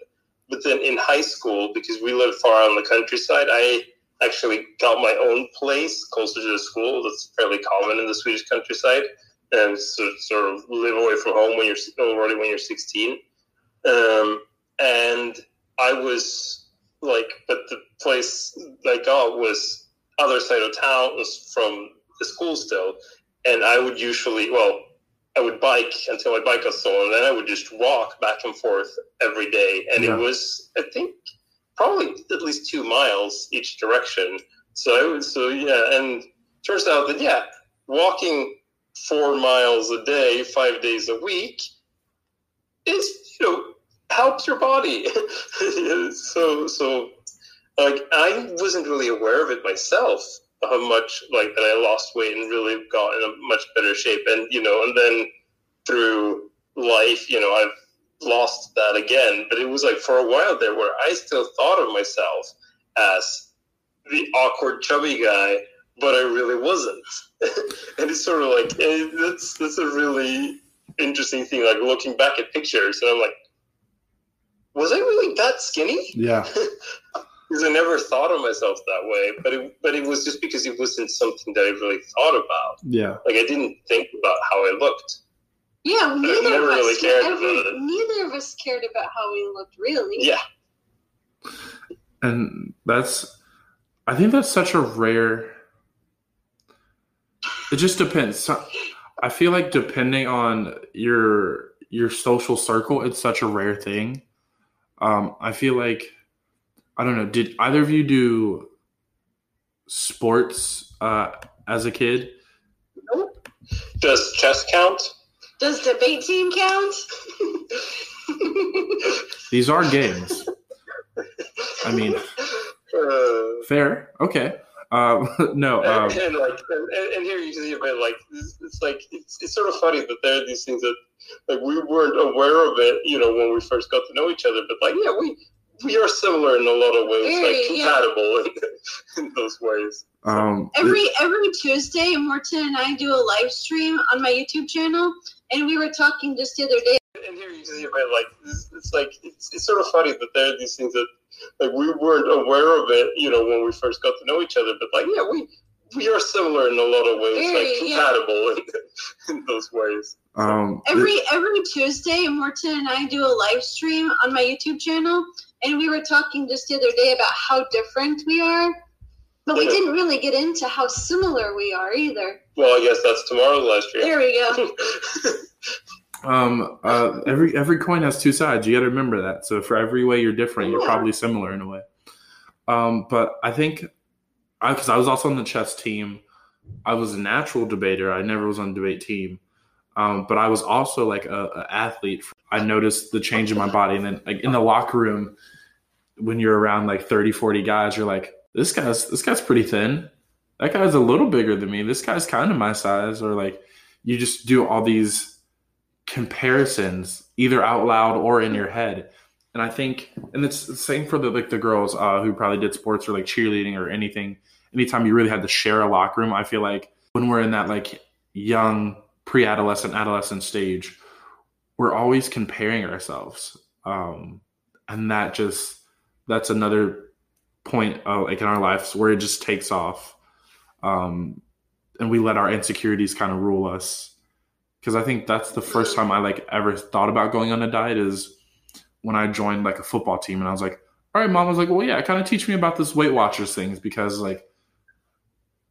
But then in high school, because we lived far out in the countryside, I actually got my own place closer to the school. That's fairly common in the Swedish countryside, and so sort of live away from home when you're already when you're 16. Um, and I was like, but the place I got was other side of town, was from the school still, and I would usually, well, I would bike until my bike got stolen, and then I would just walk back and forth every day, and Yeah. it was, I think, probably at least two miles each direction. So so yeah, and turns out that yeah, walking four miles a day, five days a week, is you know helps your body. so so like I wasn't really aware of it myself how much like that I lost weight and really got in a much better shape and you know and then through life you know I've lost that again but it was like for a while there where I still thought of myself as the awkward chubby guy but I really wasn't and it's sort of like eh, that's that's a really interesting thing like looking back at pictures and I'm like was I really that skinny Yeah. because I never thought of myself that way. But it, but it was just because it wasn't something that I really thought about. Yeah. Like I didn't think about how I looked. Yeah, neither never of us. really cared ever- about it. Neither of us cared about how we looked, really. Yeah, And that's, I think that's such a rare. It just depends. I feel like depending on your your social circle, it's such a rare thing. Um, I feel like I don't know. Did either of you do sports uh, as a kid? does chess count? Does debate team count? These are games. I mean, Uh, fair. Okay. Um, no. and, Um, and like and, and here you see a bit like it's, it's like it's, it's sort of funny that there are these things that like we weren't aware of it, you know, when we first got to know each other. But like, yeah, we we are similar in a lot of ways, Very, like yeah. compatible in, in those ways. um, Every every Tuesday, Marten and I do a live stream on my YouTube channel, and we were talking just the other day. And here you because you mean like it's, it's like it's, it's sort of funny that there are these things that like we weren't aware of it, you know, when we first got to know each other. But like, yeah, we we are similar in a lot of ways, Very, like yeah. compatible in, in those ways. Um, Every every Tuesday, Marten and I do a live stream on my YouTube channel, and we were talking just the other day about how different we are, but we didn't really get into how similar we are either. Well, I guess that's tomorrow's live stream. There we go. um, uh, every every coin has two sides. You got to remember that. So for every way you're different, you're probably similar in a way. Um, but I think because I, was also on the chess team, I was a natural debater. I never was on the debate team, um, but I was also like a, a athlete. I noticed the change in my body, and then like in the locker room, when you're around like 30, 40 guys, you're like, this guy's this guy's pretty thin. That guy's a little bigger than me. This guy's kind of my size, or like you just do all these comparisons either out loud or in your head and i think and it's the same for the like the girls uh, who probably did sports or like cheerleading or anything anytime you really had to share a locker room i feel like when we're in that like young pre-adolescent adolescent stage we're always comparing ourselves. Um and that just that's another point uh, like in our lives where it just takes off. Um and we let our insecurities kind of rule us. Because I think that's the first time I like ever thought about going on a diet is when I joined like a football team and I was like, all right, mom I was like, well, yeah, kind of teach me about this Weight Watchers things because like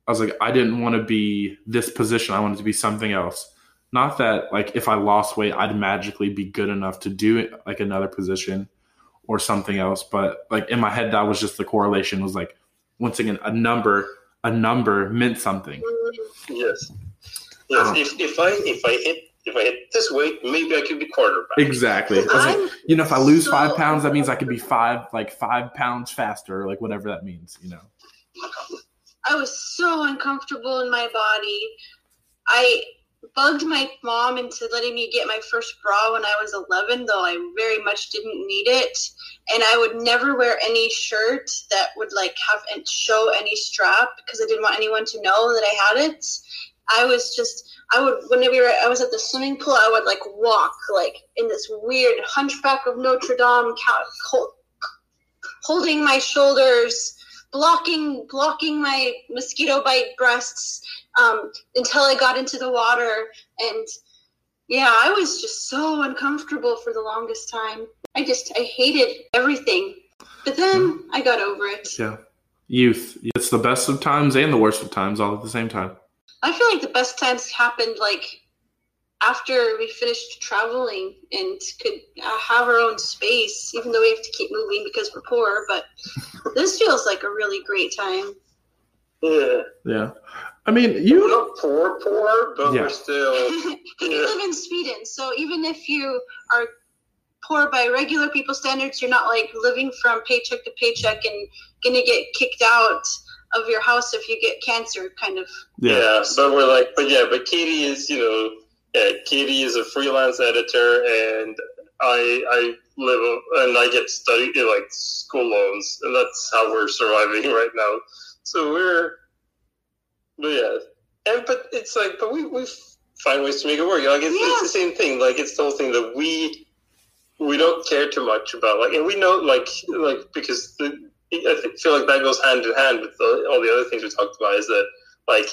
I was like, I didn't want to be this position. I wanted to be something else. Not that like if I lost weight, I'd magically be good enough to do it like another position or something else. But like in my head, that was just the correlation was like once again a number, a number meant something. Yes. Yes. Oh. If, if I if I hit if I hit this weight, maybe I could be quarterback. Exactly. Like, you know, if I lose so- five pounds, that means I could be five, like five pounds faster, like whatever that means, you know. I was so uncomfortable in my body. I bugged my mom into letting me get my first bra when I was 11, though I very much didn't need it. And I would never wear any shirt that would like have and show any strap because I didn't want anyone to know that I had it. I was just I would when we were I was at the swimming pool I would like walk like in this weird hunchback of Notre Dame holding my shoulders blocking blocking my mosquito bite breasts um, until I got into the water and yeah I was just so uncomfortable for the longest time I just I hated everything but then I got over it Yeah. Youth. It's the best of times and the worst of times all at the same time. I feel like the best times happened like after we finished traveling and could uh, have our own space, even though we have to keep moving because we're poor. But this feels like a really great time. Yeah. Yeah. I mean, We're you. not poor, poor, but Yeah. we're still. and you live in Sweden, so even if you are poor by regular people standards, you're not like living from paycheck to paycheck and gonna get kicked out of your house if you get cancer, kind of. Yeah. Yeah. but we're like, but yeah, but Katie is, you know, yeah, Katie is a freelance editor, and I I live and I get study like school loans, and that's how we're surviving right now. So we're, but yeah, and but it's like, but we we find ways to make it work. Like it's, it's the same thing. Like it's the whole thing that we we don't care too much about. Like, and we know like like because the, I feel like that goes hand in hand with the, all the other things we talked about. Is that like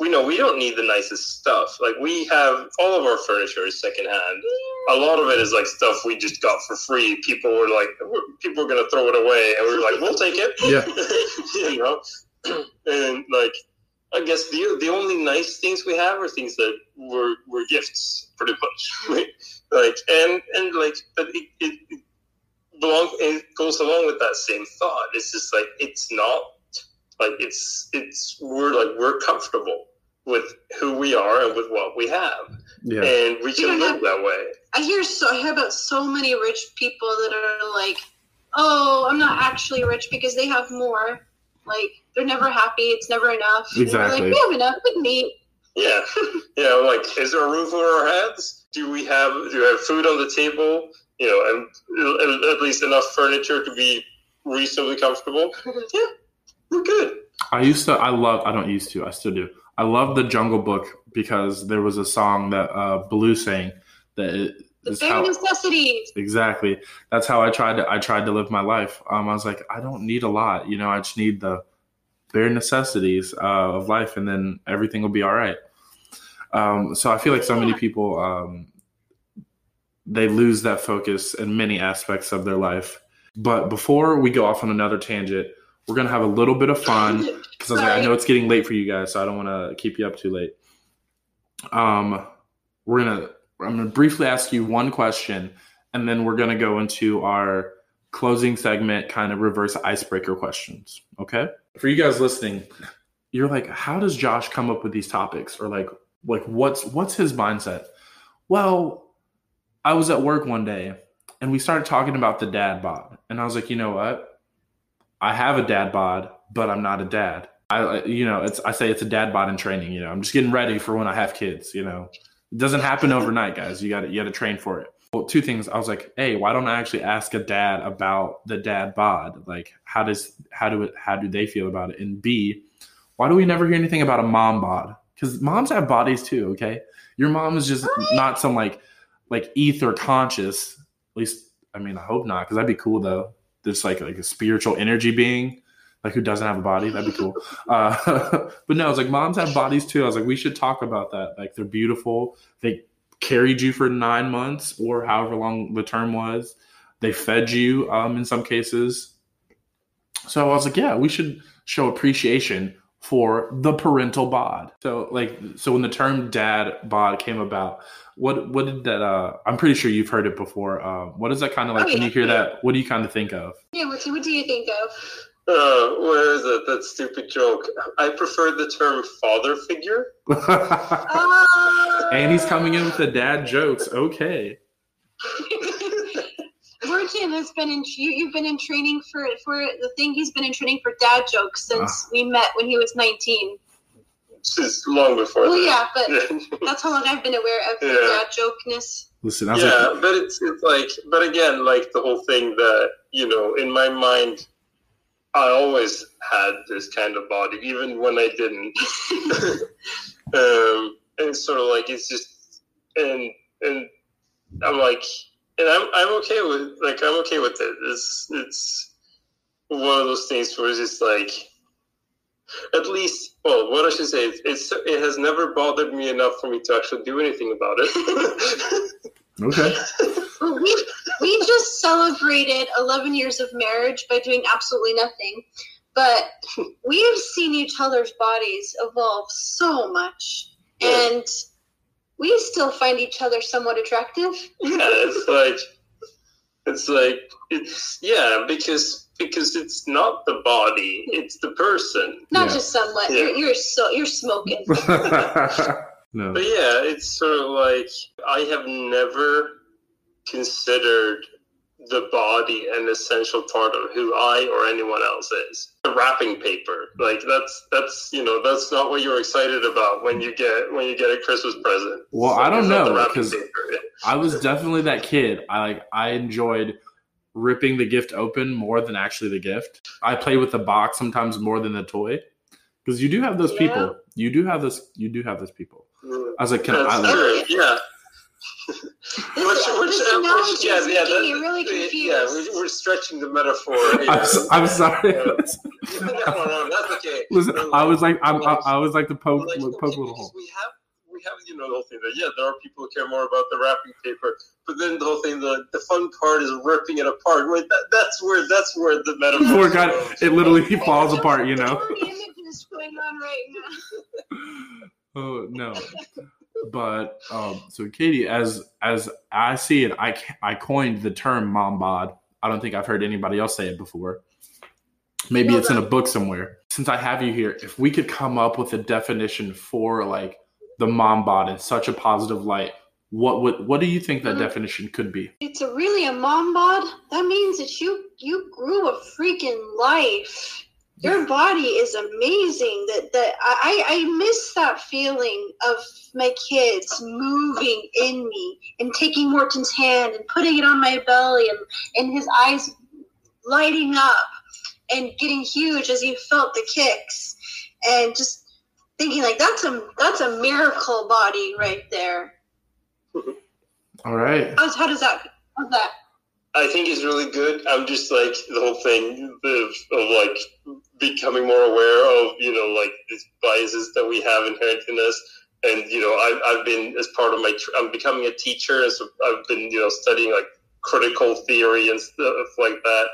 we know we don't need the nicest stuff. Like we have all of our furniture is secondhand. A lot of it is like stuff we just got for free. People were like, people were gonna throw it away, and we were like, we'll take it. Yeah. you know, and like I guess the the only nice things we have are things that were were gifts, pretty much. like and and like, but it, it, belong. It goes along with that same thought. It's just like it's not like it's it's we're like we're comfortable with who we are and with what we have, Yeah. and we can live have- that way. I hear so I hear about so many rich people that are like, "Oh, I'm not actually rich because they have more." Like they're never happy. It's never enough. Exactly. like we have enough. We can eat. Yeah, yeah. Like, is there a roof over our heads? Do we have do we have food on the table? You know, and and at least enough furniture to be reasonably comfortable. Mm-hmm. Yeah, we're good. I used to. I love. I don't used to. I still do. I love the Jungle Book because there was a song that uh, Baloo sang that it, The bare how- necessities. exactly that's how i tried to i tried to live my life um i was like i don't need a lot you know i just need the bare necessities uh, of life and then everything will be all right um so i feel like so many people um they lose that focus in many aspects of their life but before we go off on another tangent we're gonna have a little bit of fun because I, was like, I know it's getting late for you guys, so I don't want to keep you up too late. Um, we're gonna I'm gonna briefly ask you one question, and then we're gonna go into our closing segment, kind of reverse icebreaker questions. Okay, for you guys listening, you're like, how does Josh come up with these topics, or like, like what's what's his mindset? Well, I was at work one day, and we started talking about the dad bod, and I was like, you know what? I have a dad bod, but I'm not a dad. I, you know, it's I say it's a dad bod in training. You know, I'm just getting ready for when I have kids. You know, it doesn't happen overnight, guys. You got to you got to train for it. Well, two things. I was like, hey, why don't I actually ask a dad about the dad bod? Like, how does how do it how do they feel about it? And B, why do we never hear anything about a mom bod? Because moms have bodies too. Okay, your mom is just not some like like ether conscious. At least, I mean, I hope not. Because that'd be cool though. There's like like a spiritual energy being like who doesn't have a body. That'd be cool. Uh, but no, it's like moms have bodies too. I was like, we should talk about that. Like they're beautiful. They carried you for nine months or however long the term was. They fed you um, in some cases. So I was like, yeah, we should show appreciation for the parental bod. So like, so when the term dad bod came about, what what did that? Uh, I'm pretty sure you've heard it before. Uh, what is that kind of like Oh, when yeah. you hear that? What do you kind of think of? Yeah, what, what do you think of? Uh, where is it? That stupid joke. I prefer the term father figure. Oh. and he's coming in with the dad jokes. Okay. Virgin has been in you, you've been in training for for the thing he's been in training for dad jokes since Ah. we met when he was 19. Since long before Well, that. yeah, but that's how long I've been aware of the Yeah. dad jokeness. Listen, I was yeah, like, but it's it's like, but again, like the whole thing that you know, in my mind, I always had this kind of body, even when I didn't. um, and it's sort of like it's just, and and I'm like, and I'm I'm okay with like I'm okay with it. It's it's one of those things where it's just like. At least, well, what I should say is, it's, it has never bothered me enough for me to actually do anything about it. okay. We we just celebrated 11 years of marriage by doing absolutely nothing, but we have seen each other's bodies evolve so much, and we still find each other somewhat attractive. yeah, it's like it's like it's yeah because because it's not the body, it's the person. Not Yeah. just somewhat. Yeah. You're, you're so you're smoking. no. But yeah, it's sort of like I have never considered the body an essential part of who I or anyone else is. The wrapping paper, like that's that's you know that's not what you're excited about when you get when you get a Christmas present. Well, I don't It's not the know, wrapping 'cause- paper. I was definitely that kid. I like I enjoyed ripping the gift open more than actually the gift. I play with the box sometimes more than the toy. Because you do have those Yeah. people. You do have this you do have those people. Mm. I was like, can That's I true. Yeah. This, Which, which, uh, which, yeah, is yeah, that- really confused. Yeah, we're, we're stretching the metaphor. I'm, so- I'm sorry. Yeah. no, no, that's okay. Listen, But, I was like, I'm, I, like- I was like the poke, like, poke okay, little because hole. we have, we have, you know, the whole thing that yeah, there are people who care more about the wrapping paper, but then the whole thing, the, the fun part is ripping it apart. Wait, that, that's where that's where the metaphor. Poor guy, it literally falls apart, you know. So going on right now. Oh no. But um, so Katie, as as I see it, I I coined the term mom bod. I don't think I've heard anybody else say it before. Maybe Well it's in a book somewhere. Since I have you here, if we could come up with a definition for like the mom bod in such a positive light, what would what do you think that Mhm. definition could be? It's a really a mom bod. That means that you you grew a freaking life. Your body is amazing. That that I I miss that feeling of my kids moving in me and taking Marten's hand and putting it on my belly and and his eyes lighting up and getting huge as he felt the kicks and just thinking like that's a that's a miracle body right there. All right. How's, how does that? How's that? I think it's really good. I'm just like the whole thing of, of like becoming more aware of you know like these biases that we have inherent in us. And you know, I've, I've been as part of my I'm becoming a teacher, and so I've been you know studying like critical theory and stuff like that.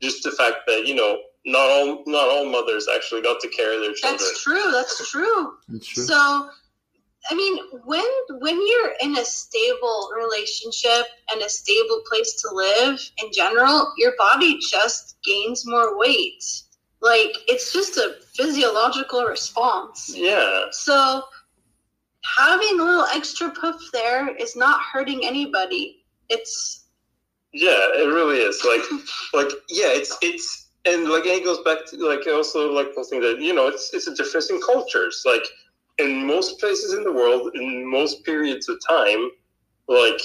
Just the fact that you know not all not all mothers actually got to carry their children. That's true. That's true. That's true. So, I mean, when when you're in a stable relationship and a stable place to live in general, your body just gains more weight. Like it's just a physiological response. Yeah, So, having a little extra puff there is not hurting anybody. It's yeah, it really is. Like, like yeah, it's it's and like and it goes back to like also like the thing that you know it's it's a difference in cultures. Like in most places in the world, in most periods of time, like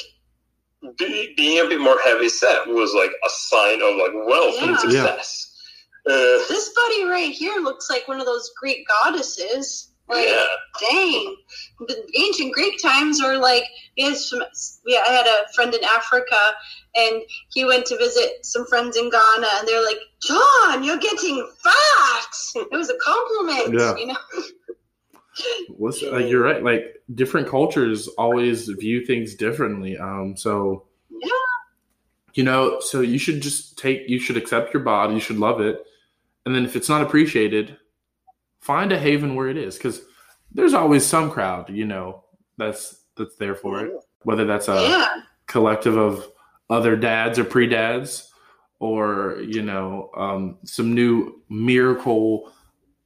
be, being a bit more heavy set was like a sign of like wealth and Yeah. success. Uh, this buddy right here looks like one of those Greek goddesses. Like, yeah, dang. The ancient Greek times are like, we had some, yeah, I had a friend in Africa and he went to visit some friends in Ghana and they're like, John, you're getting fat. It was a compliment, Yeah. you know? What's like you're right. Like different cultures always view things differently. Um, so Yeah. you know, so you should just take. You should accept your body. You should love it, and then if it's not appreciated, find a haven where it is, because there's always some crowd. You know, that's that's there for it. Whether that's a yeah. collective of other dads or pre-dads or you know um, some new miracle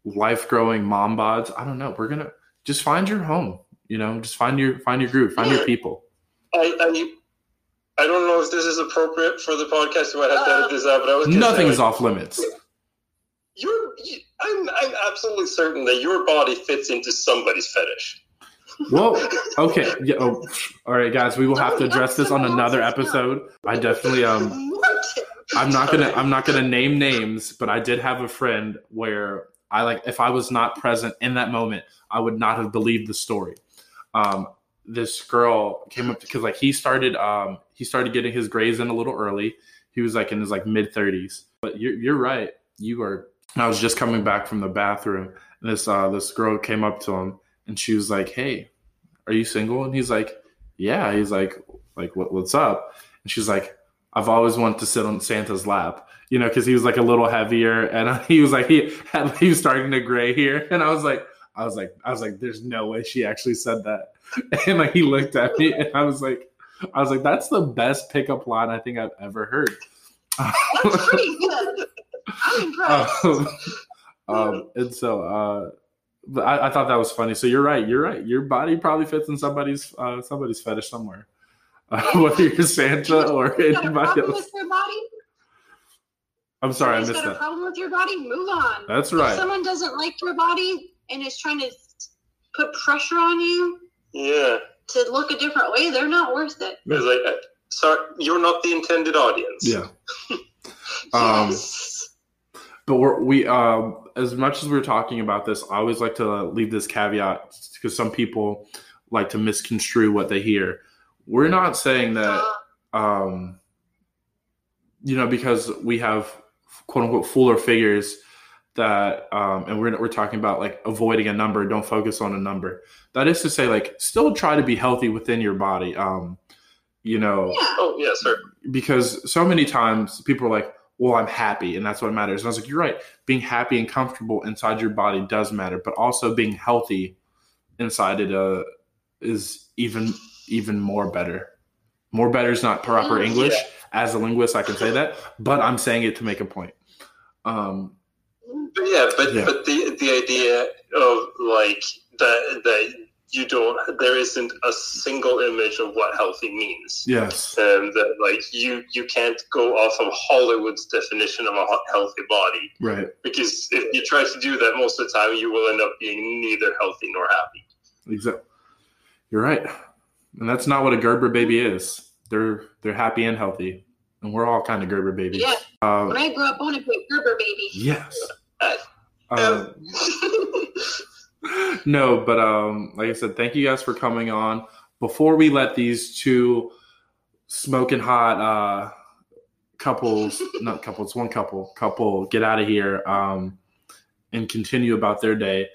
life growing mom bods i don't know. We're gonna just find your home you know just find your find your group find your people. I, I I don't know if this is appropriate for the podcast. You might have to edit this out, but I was nothing is off limits. You're, you, I'm, I'm absolutely certain that your body fits into somebody's fetish. well okay. Yeah oh, all right guys we will have to address this on another episode. I definitely um I'm not gonna I'm not gonna name names, but I did have a friend where I like if I was not present in that moment, I would not have believed the story. Um, this girl came up because like he started um, he started getting his grades in a little early. He was like in his like mid thirties. But you're you're right. You are. I was just coming back from the bathroom, and this uh, this girl came up to him, and she was like, "Hey, are you single?" And he's like, "Yeah." He's like, "Like what what's up?" And she's like, I've always wanted to sit on Santa's lap, you know, because he was like a little heavier, and he was like he had he was starting to gray here, and I was like, I was like, I was like, there's no way she actually said that, and like he looked at me, and I was like, I was like, that's the best pickup line I think I've ever heard. That's pretty good. I'm impressed. um, um, and so, uh, but I, I thought that was funny. So you're right. You're right. Your body probably fits in somebody's uh, somebody's fetish somewhere, uh, whether you're Santa or You anybody else. with your body? I'm sorry, I Somebody's missed got a problem with your body? Move on. That's If right. someone doesn't like your body and is trying to put pressure on you Yeah, to look a different way, they're not worth it. it's like, sorry, you're not the intended audience. Yeah. Um, but we're, we, um, as much as we're talking about this, I always like to leave this caveat because some people like to misconstrue what they hear. We're not saying that, Uh, um, you know, because we have quote unquote fuller figures that, um, and we're, we're talking about like avoiding a number, don't focus on a number. That is to say, like, still try to be healthy within your body. Um, you know. Oh, yeah, sir. because so many times people are like, well, I'm happy and that's what matters. And I was like, you're right. Being happy and comfortable inside your body does matter, but also being healthy inside it uh, is even even more better. More better is not proper Mm, English. yeah. As a linguist, I can say that, but I'm saying it to make a point. Um, But yeah, but Yeah. but the the idea of like that that you don't there isn't a single image of what healthy means. yes, And that like you you can't go off of Hollywood's definition of a healthy body right, because if you try to do that most of the time you will end up being neither healthy nor happy. exactly. You're right, and that's not what a Gerber baby is. They're they're happy and healthy, and we're all kind of Gerber babies. Yeah. Um, When I grew up, I want to be a Gerber baby. Yes. Uh, Um, no, but um, like I said, thank you guys for coming on. Before we let these two smoking hot uh, couples, not couples, one couple, couple get out of here um, and continue about their day,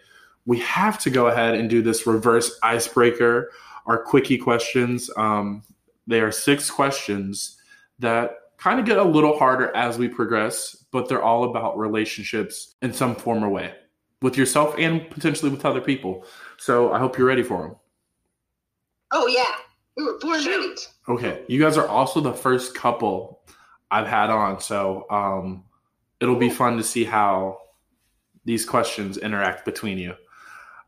we have to go ahead and do this reverse icebreaker, our quickie questions. Um, they are six questions that kind of get a little harder as we progress, but they're all about relationships in some form or way with yourself and potentially with other people. So I hope you're ready for them. Oh yeah, we were born ready. Okay, you guys are also the first couple I've had on, so um, it'll be fun to see how these questions interact between you.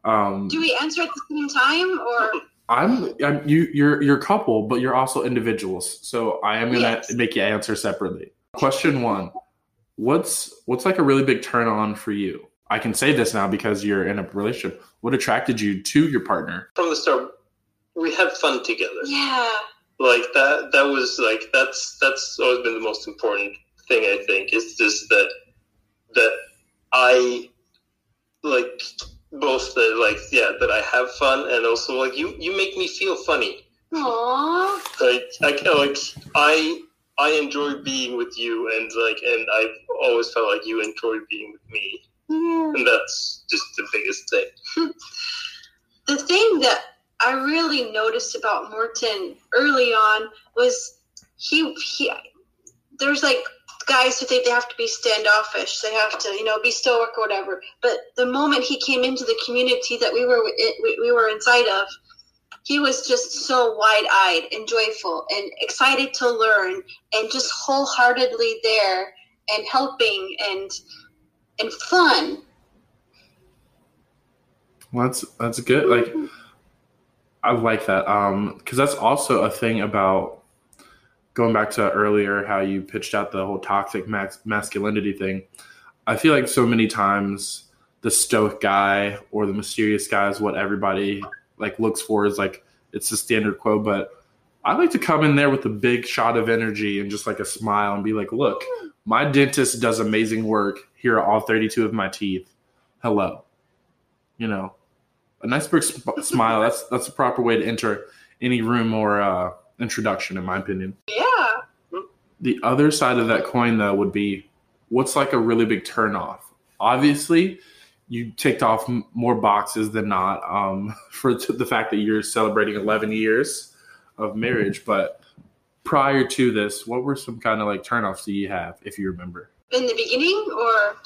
Um, Do we answer at the same time or? I'm, I'm you you're you're a couple, but you're also individuals. So I am gonna Yes. make you answer separately. Question one: What's what's like a really big turn on for you? I can say this now because you're in a relationship. What attracted you to your partner? From the start, we had fun together. Yeah. like that that was like that's that's always been the most important thing i think is just that that i like both that like yeah that i have fun and also like you you make me feel funny Aww. like i like i i enjoy being with you and like and i've always felt like you enjoy being with me Yeah. and that's just the biggest thing The thing that I really noticed about Marten early on was he he. There's like guys who think they have to be standoffish, they have to you know be stoic or whatever. But the moment he came into the community that we were we, we were inside of, he was just so wide-eyed and joyful and excited to learn and just wholeheartedly there and helping and and fun. Well, that's that's good. Like I like that. Um, because that's also a thing about going back to earlier how you pitched out the whole toxic max- masculinity thing. I feel like so many times the stoic guy or the mysterious guy is what everybody like looks for is like it's the standard quote, but I like to come in there with a big shot of energy and just like a smile and be like, look, my dentist does amazing work. Here are all 32 of my teeth. Hello. You know, a nice big sp- smile. That's that's a proper way to enter any room or uh, introduction, in my opinion. Yeah. The other side of that coin, though, would be what's like a really big turnoff. Obviously, you ticked off m- more boxes than not um, for t- the fact that you're celebrating 11 years of marriage. But prior to this, what were some kind of like turnoffs that you have, if you remember? In the beginning, or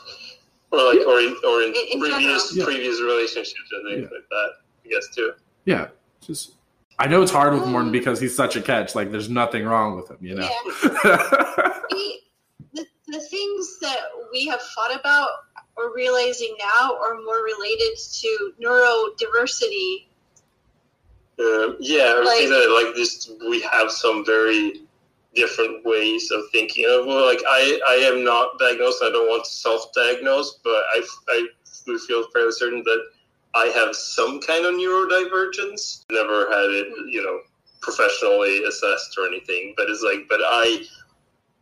or like or in, or in, In- in previous general. Yeah. previous relationships and things Yeah. like that i guess too Yeah, just I know it's hard with Marten because he's such a catch. Like, there's nothing wrong with him, you know. we, the, the things that we have thought about or realizing now are more related to neurodiversity. Um, yeah, I would say Like- that like this, we have some very different ways of thinking of. Well, like I, I am not diagnosed. I don't want to self-diagnose, but I, I we feel fairly certain that I have some kind of neurodivergence. Never had it, you know, professionally assessed or anything. But it's like, but I,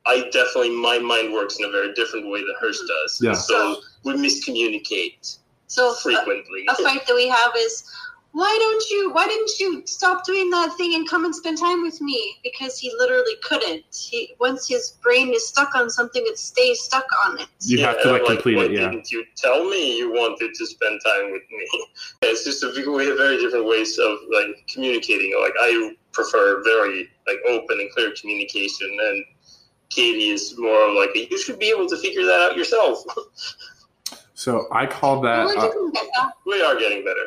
I definitely my mind works in a very different way than hers does. Yeah. So we miscommunicate So a, frequently. a fight that we have is why don't you why didn't you stop doing that thing and come and spend time with me because he literally couldn't he once his brain is stuck on something it stays stuck on it You have to like complete why it, yeah. Didn't you tell me you wanted to spend time with me? it's just a big way, very different ways of like communicating. Like I prefer very like open and clear communication, and Katie is more of like you should be able to figure that out yourself. So I call that. We're Uh, doing better. we are getting better.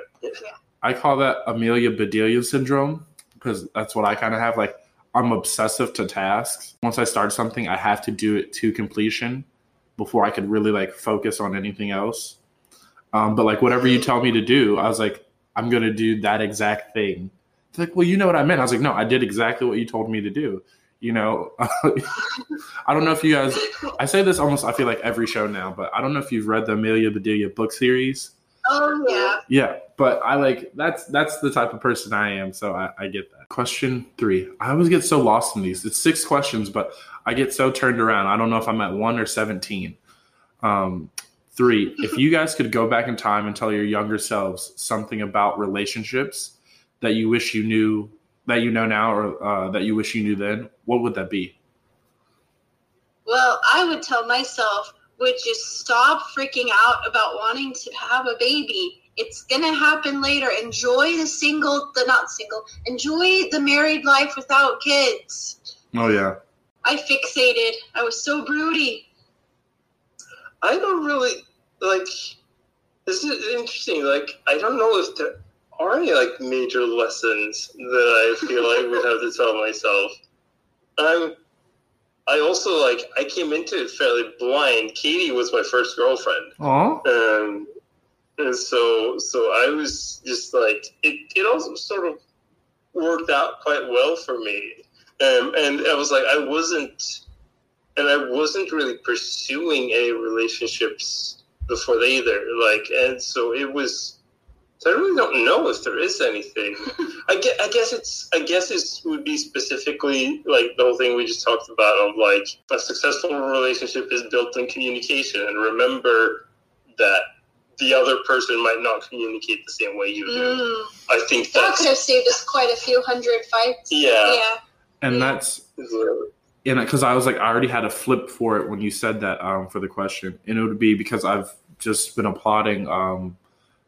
I call that Amelia Bedelia syndrome because that's what I kind of have. Like, I'm obsessive to tasks. Once I start something, I have to do it to completion before I could really like focus on anything else. Um, but like, whatever you tell me to do, I was like, I'm to do that exact thing. It's like, well, you know what I meant. I was like, no, I did exactly what you told me to do. You know, I don't know if you guys, I say this almost, I feel like every show now, but I don't know if you've read the Amelia Bedelia book series. Oh yeah Yeah, but I like that's that's the type of person I am, so I, I get that. Question three. I always get so lost in these. It's six questions, but I get so turned around. I don't know if I'm at one or seventeen. Um, three. If you guys could go back in time and tell your younger selves something about relationships that you wish you knew that you know now or uh, that you wish you knew then, what would that be? Well, I would tell myself, would you stop freaking out about wanting to have a baby? It's gonna happen later. Enjoy the single, the not single. Enjoy the married life without kids. Oh yeah. I fixated. I was so broody. I don't really like. This is interesting. Like, I don't know if there are any like major lessons that I feel I would have to tell myself. I'm. I also like. I came into it fairly blind. Katie was my first girlfriend. Aw. Um, and so, so I was just like, it, it also sort of worked out quite well for me. Um, and I was like, I wasn't, and I wasn't really pursuing any relationships before that either. Like, and so it was, so I really don't know if there is anything. I guess, I guess it's, I guess it would be specifically like the whole thing we just talked about of like a successful relationship is built in communication and remember that the other person might not communicate the same way you do. Mm. I think That could have saved us quite a few hundred fights. yeah. Yeah. And Yeah. that's and because I was like, I already had a flip for it when you said that um, for the question, and it would be because I've just been applauding um,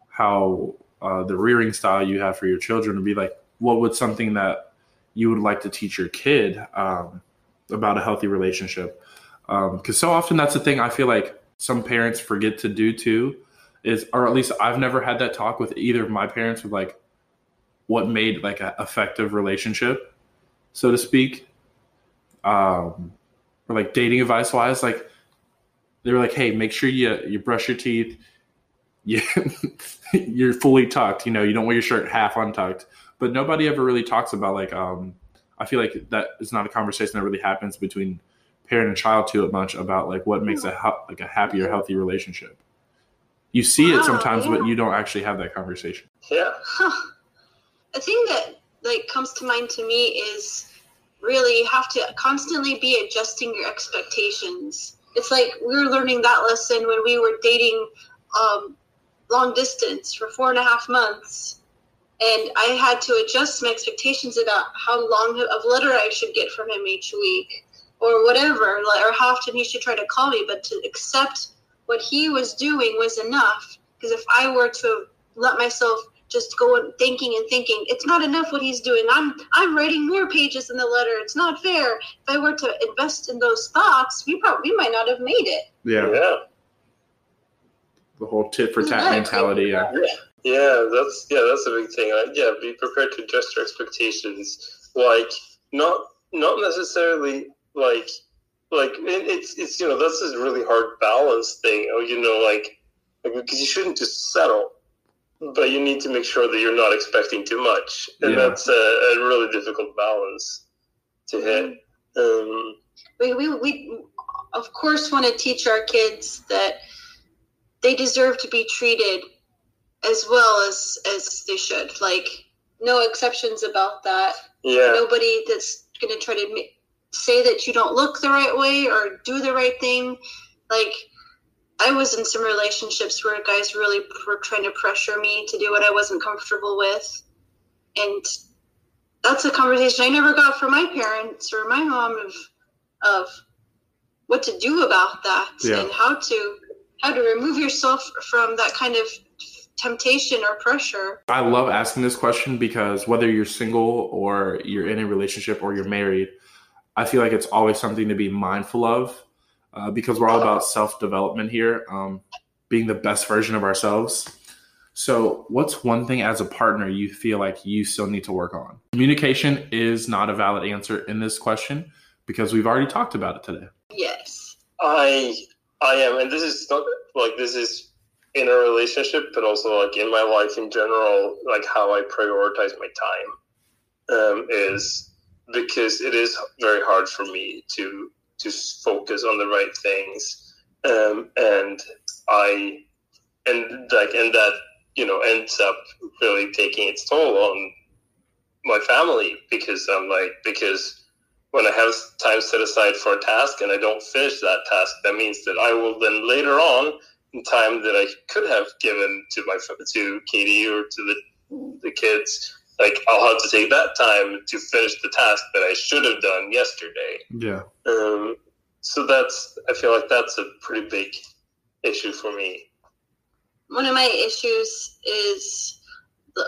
how uh, the rearing style you have for your children would be like, what would something that you would like to teach your kid um, about a healthy relationship? Because so often that's the thing I feel like some parents forget to do too, is or at least I've never had that talk with either of my parents of like what made like an effective relationship, so to speak um, or like dating advice wise, like they were like, "Hey, make sure you you brush your teeth, you you're fully tucked. You know, you don't wear your shirt half untucked." But nobody ever really talks about like um, I feel like that is not a conversation that really happens between parent and child too much about like what makes a hea- like a happy or healthy relationship. You see it Wow, sometimes, but yeah. you don't actually have that conversation. Yeah. Huh. A thing that like comes to mind to me is really you have to constantly be adjusting your expectations. It's like we were learning that lesson when we were dating um, long distance for four and a half months. And I had to adjust my expectations about how long of letter I should get from him each week or whatever, or how often he should try to call me. But to accept what he was doing was enough. Because if I were to let myself just go and thinking and thinking, it's not enough what he's doing. I'm I'm writing more pages in the letter. It's not fair. If I were to invest in those thoughts, we probably we might not have made it. Yeah, Yeah. The whole tit for tat mentality. Yeah. Yeah, that's yeah, that's a big thing. Like, yeah, be prepared to adjust your expectations. Like, not not necessarily like like it's it's you know that's a really hard balance thing. Oh, you know, like because you shouldn't just settle, but you need to make sure that you're not expecting too much, and Yeah. that's a, a really difficult balance to hit. Um, We, we we of course want to teach our kids that they deserve to be treated as well as as they should. Like no exceptions about that. yeah, nobody that's going to try to ma- say that you don't look the right way or do the right thing. Like, I was in some relationships where guys really were trying to pressure me to do what I wasn't comfortable with. And that's a conversation I never got from my parents or my mom of, of what to do about that Yeah. and how to how to remove yourself from that kind of temptation or pressure. I love asking this question because whether you're single or you're in a relationship or you're married, I feel like it's always something to be mindful of uh, because we're all about self development here, um, being the best version of ourselves. So, what's one thing as a partner you feel like you still need to work on? Communication is not a valid answer in this question because we've already talked about it today. Yes. I I am, and this is not like this is in a relationship, but also like in my life in general, like how I prioritize my time um, is because it is very hard for me to to focus on the right things, um, and I and like and that you know ends up really taking its toll on my family because I'm like because when I have time set aside for a task and I don't finish that task, that means that I will then later on, in time that I could have given to my to Katie or to the the kids, like I'll have to take that time to finish the task that I should have done yesterday. Yeah. Um, so that's I feel like that's a pretty big issue for me. One of my issues is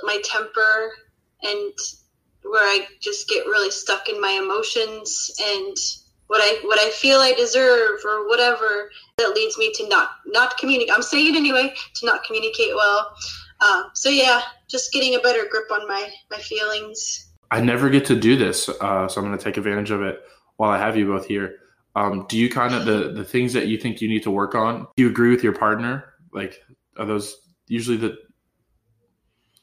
my temper and where I just get really stuck in my emotions and what I what I feel I deserve or whatever that leads me to not not communicate. I'm saying it anyway to not communicate well. Um, so yeah, just getting a better grip on my my feelings. I never get to do this, uh, so I'm going to take advantage of it while I have you both here. Um, do you kind of the the things that you think you need to work on? Do you agree with your partner? Like, are those usually the?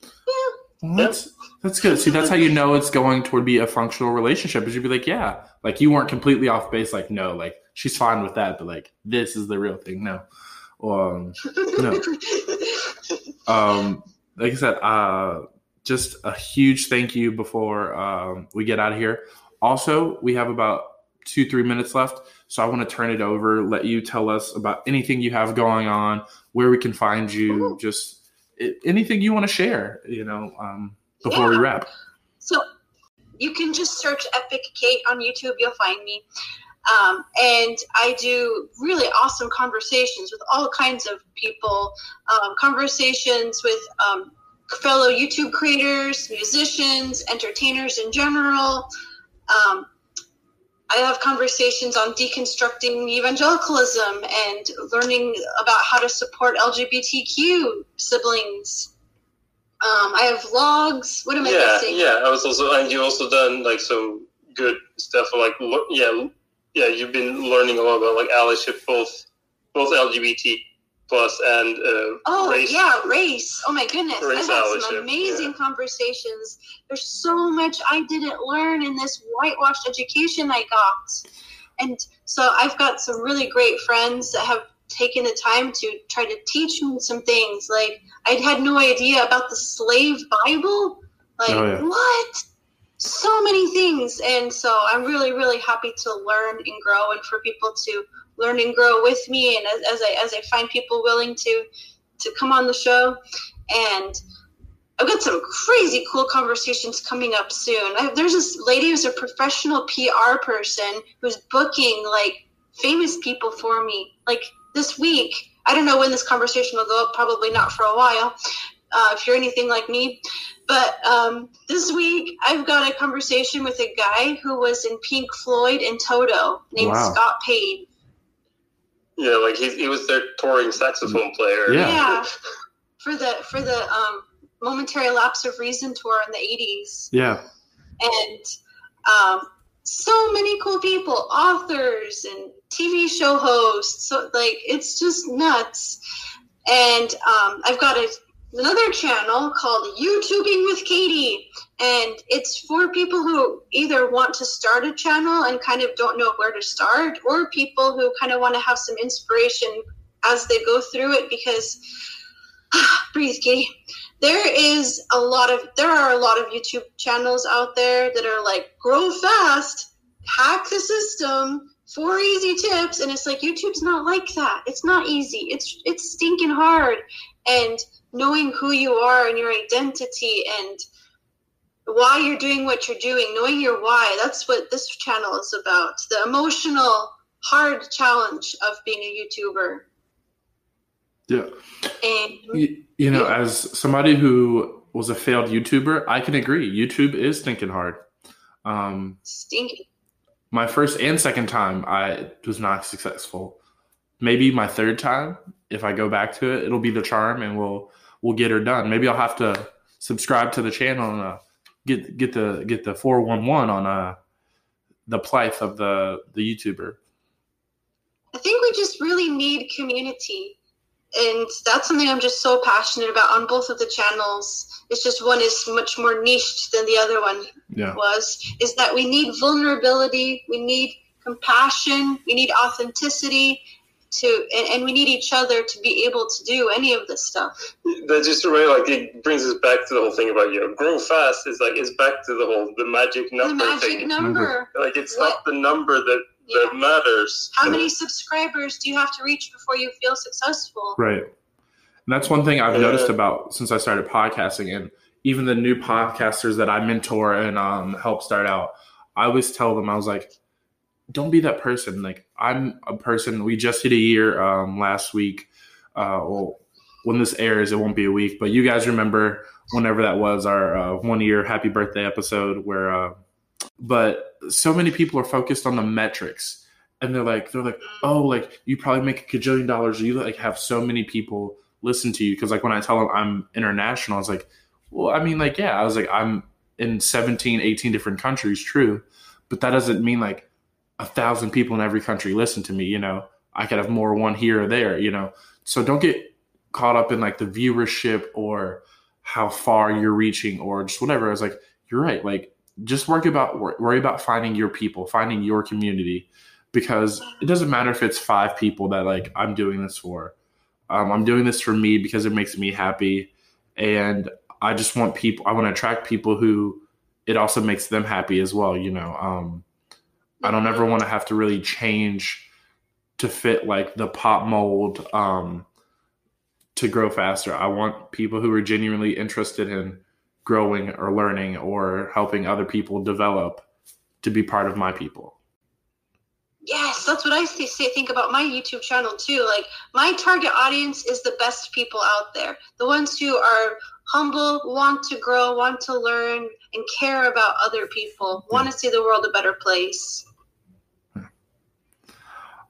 Yeah. Well, that's that's good. See, that's how you know it's going toward be a functional relationship. Is you'd be like, yeah, like you weren't completely off base. Like, no, like she's fine with that, but like this is the real thing. No, um, No. um, like I said, uh, just a huge thank you before um, we get out of here. Also, we have about two, three minutes left. So I want to turn it over, let you tell us about anything you have going on, where we can find you, Ooh. just anything you want to share, you know, um, before we wrap. So you can just search Epic Kate on YouTube. You'll find me. Um, and I do really awesome conversations with all kinds of people, um, conversations with um, fellow YouTube creators, musicians, entertainers in general. I have conversations on deconstructing evangelicalism and learning about how to support LGBTQ siblings. Um, I have vlogs. What am I yeah, missing? yeah. I was also, and you also done like some good stuff. Like, yeah, yeah. You've been learning a lot about like allyship, both both LGBT plus and uh, Oh race. yeah, race. Oh my goodness, Race I've had some amazing yeah. conversations. There's so much I didn't learn in this whitewashed education I got, and so I've got some really great friends that have taken the time to try to teach me some things. Like I had no idea about the slave Bible. Like Oh, yeah. what? So many things, and so I'm really, really happy to learn and grow, and for people to learn and grow with me and as, as i as i find people willing to to come on the show. And i've got some crazy cool conversations coming up soon. I, there's this lady who's a professional pr person who's booking like famous people for me like this week. I don't know when this conversation will go up probably not for a while uh, if you're anything like me. But um, this week i've got a conversation with a guy who was in pink floyd and toto named Wow. scott page Yeah, like he, he was their touring saxophone player. Yeah. Yeah. for the for the um, momentary lapse of reason tour in the 80s Yeah. and um, so many cool people authors and tv show hosts so like it's just nuts and um, i've got a, another channel called youtubing with katie and it's for people who either want to start a channel and kind of don't know where to start or people who kind of want to have some inspiration as they go through it because breathe katie. There is a lot of there are a lot of youtube channels out there that are like grow fast hack the system four easy tips and it's like youtube's not like that. It's not easy. It's it's stinking hard. And knowing who you are and your identity and why you're doing what you're doing knowing your why that's what this channel is about the emotional hard challenge of being a youtuber Yeah. and You, you know, as somebody who was a failed YouTuber, I can agree. YouTube is thinking hard. Um, stinking my first and second time, I was not successful. Maybe my third time, if I go back to it, it'll be the charm, and we'll we'll get her done. Maybe I'll have to subscribe to the channel and uh, get get the get the four one one on uh the plight of the the YouTuber. I think we just really need community. And that's something I'm just so passionate about on both of the channels. It's just one is much more niched than the other one Yeah, was. Is that we need vulnerability, we need compassion, we need authenticity to and, and we need each other to be able to do any of this stuff. That just really like it brings us back to the whole thing about you know grow fast is like it's back to the whole the magic number The number magic thing. number. Like it's What? not the number that Yeah. that matters. How many subscribers do you have to reach before you feel successful? right. And that's one thing I've Yeah. noticed about since I started podcasting, and even the new podcasters that I mentor and um, help start out, I always tell them, I was like, don't be that person. Like I'm a person. We just hit a year um, last week. Uh, well, when this airs, it won't be a week, but you guys remember whenever that was our uh, one year happy birthday episode where. Uh, but so many people are focused on the metrics, and they're like, they're like, oh, like you probably make a gajillion dollars. You like have so many people listen to you because like when I tell them I'm international, I was like, well, I mean, like yeah, I was like I'm in 17, 18 different countries, true, but that doesn't mean like a thousand people in every country listen to me. You know, I could have more one here or there. You know, so don't get caught up in like the viewership or how far you're reaching or just whatever. I was like, you're right. Like, just worry about worry about finding your people, finding your community, because it doesn't matter if it's five people that like I'm doing this for. Um, I'm doing this for me because it makes me happy, and I just want people. I want to attract people who it also makes them happy as well. You know, um, I don't ever want to have to really change to fit like the pop mold um, to grow faster. I want people who are genuinely interested in growing or learning or helping other people develop to be part of my people. Yes, that's what I say, think about my YouTube channel too. Like my target audience is the best people out there. The ones who are humble, want to grow, want to learn, and care about other people, want to see the world a better place.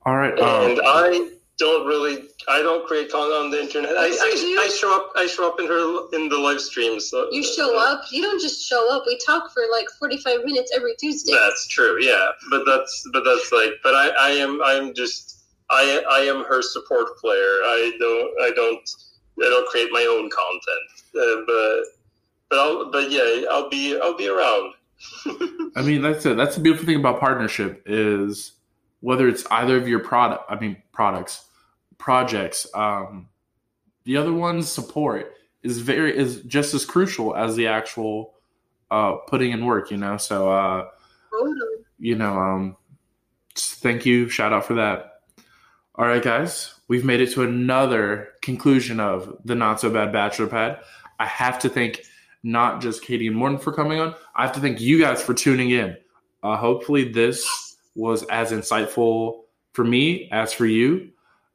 All right. Um, and I don't really, I don't create content on the internet. I, I, I, show up, I show up in her in the live streams. So, you show uh, up. You don't just show up. We talk for like forty five minutes every Tuesday. That's true. Yeah, but that's but that's like, but I, I am, I am just, I, I am her support player. I don't, I don't, I don't create my own content. Uh, but, but I'll, but yeah, I'll be, I'll be around. I mean, that's it. That's the beautiful thing about partnership is whether it's either of your product, I mean products, projects, um, the other one's support is very is just as crucial as the actual uh, putting in work. You know, so uh, you know, um, thank you, shout out for that. All right, guys, we've made it to another conclusion of the Not So Bad Bachelor Pad. I have to thank not just Katie and Marten for coming on. I have to thank you guys for tuning in. Uh, hopefully, this was as insightful for me as for you.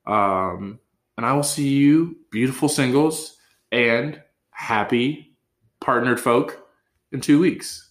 Um, and I will see you, beautiful singles and happy partnered folk, in two weeks.